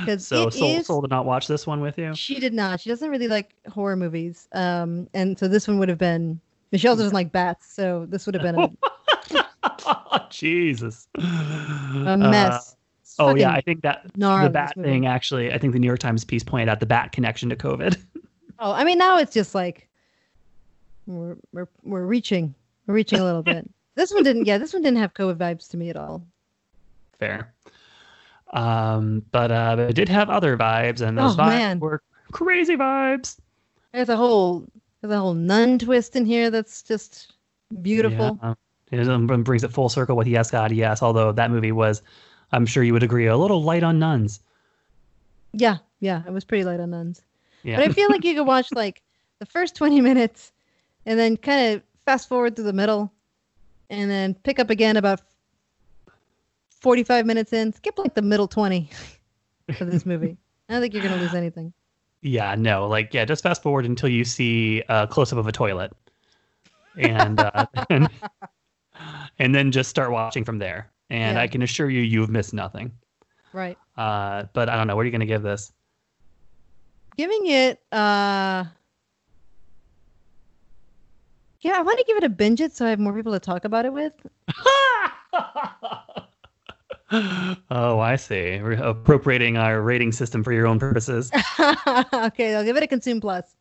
Speaker 4: because
Speaker 3: So
Speaker 4: it
Speaker 3: Soul,
Speaker 4: is-
Speaker 3: Soul did not watch this one with you.
Speaker 4: She did not. She doesn't really like horror movies. Um, and so this one would have been Michelle doesn't like bats, so this would have been a,
Speaker 3: Jesus.
Speaker 4: a mess. It's
Speaker 3: oh yeah, I think that the bat thing actually. I think the New York Times piece pointed out the bat connection to COVID.
Speaker 4: Oh, I mean now it's just like we're we're we're reaching, we're reaching a little bit. This one didn't. Yeah, this one didn't have COVID vibes to me at all.
Speaker 3: Fair. Um, but uh, it did have other vibes, and those
Speaker 4: Oh,
Speaker 3: vibes
Speaker 4: man.
Speaker 3: were crazy vibes.
Speaker 4: There's a whole there's a whole nun twist in here that's just beautiful.
Speaker 3: Yeah. It um, brings it full circle with Yes God Yes. Although that movie was, I'm sure you would agree, a little light on nuns.
Speaker 4: Yeah, yeah, it was pretty light on nuns.
Speaker 3: Yeah.
Speaker 4: But I feel like you could watch like the first 20 minutes and then kind of fast forward through the middle and then pick up again about 45 minutes in. Skip like the middle 20 of this movie. I don't think you're going to lose anything.
Speaker 3: Yeah, no, like yeah, just fast forward until you see a close up of a toilet, and uh, and, and then just start watching from there. And
Speaker 4: Yeah.
Speaker 3: I can assure you, you've missed nothing.
Speaker 4: Right.
Speaker 3: Uh, but I don't know. What are you going to give this?
Speaker 4: Giving it, uh, yeah, I want to give it a binge it so I have more people to talk about it with.
Speaker 3: Oh, I see. We're appropriating our rating system for your own purposes.
Speaker 4: okay, I'll give it a consume plus.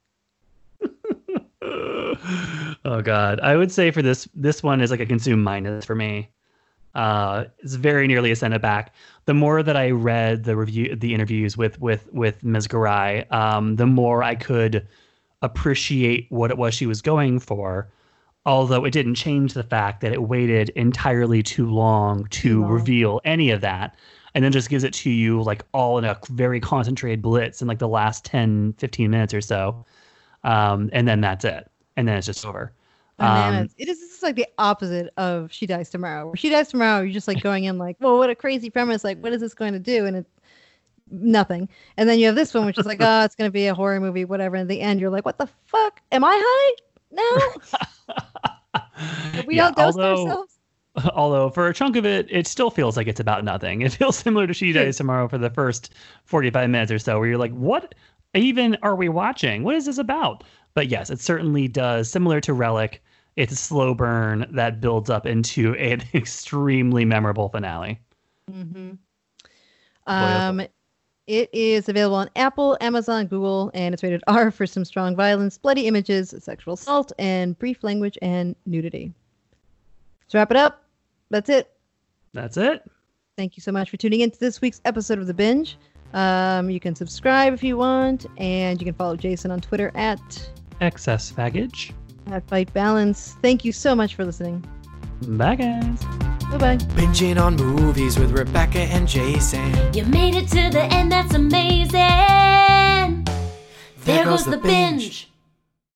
Speaker 3: oh God, I would say for this this one is like a consume minus for me. Uh, it's very nearly a send it back. The more that I read the review, the interviews with with with Ms. Garai, um, the more I could appreciate what it was she was going for. Although it didn't change the fact that it waited entirely too long to reveal any of that, and then just gives it to you like all in a very concentrated blitz in like the last 10, 15 minutes or so um, and then that's it, and then it's just over. Um,
Speaker 4: it is this is like the opposite of She Dies Tomorrow. Where She Dies Tomorrow, you're just like going in like, well, what a crazy premise. Like, what is this going to do? And it's nothing. And then you have this one, which is like, oh, it's going to be a horror movie, whatever. And at the end, you're like, what the fuck? Am I high Have we
Speaker 3: yeah,
Speaker 4: all dosed
Speaker 3: although,
Speaker 4: ourselves?
Speaker 3: although for a chunk of it, it still feels like it's about nothing. It feels similar to She. Dies Tomorrow for the first forty-five minutes or so, where you're like, what even are we watching? What is this about? But yes, it certainly does. Similar to Relic, it's a slow burn that builds up into an extremely memorable finale.
Speaker 4: Mm-hmm. Um, it is available on Apple, Amazon, Google, and it's rated R for some strong violence, bloody images, sexual assault, and brief language and nudity. To wrap it up, that's it.
Speaker 3: That's it.
Speaker 4: Thank you so much for tuning in to this week's episode of The Binge. Um, you can subscribe if you want, and you can follow Jason on Twitter at,
Speaker 3: Excess baggage.
Speaker 4: at Fight Balance. Thank you so much for listening.
Speaker 3: Bye, guys.
Speaker 4: Bye bye.
Speaker 1: Binging on movies with Rebecca and Jason.
Speaker 2: You made it to the end, that's amazing. There, goes, the binge.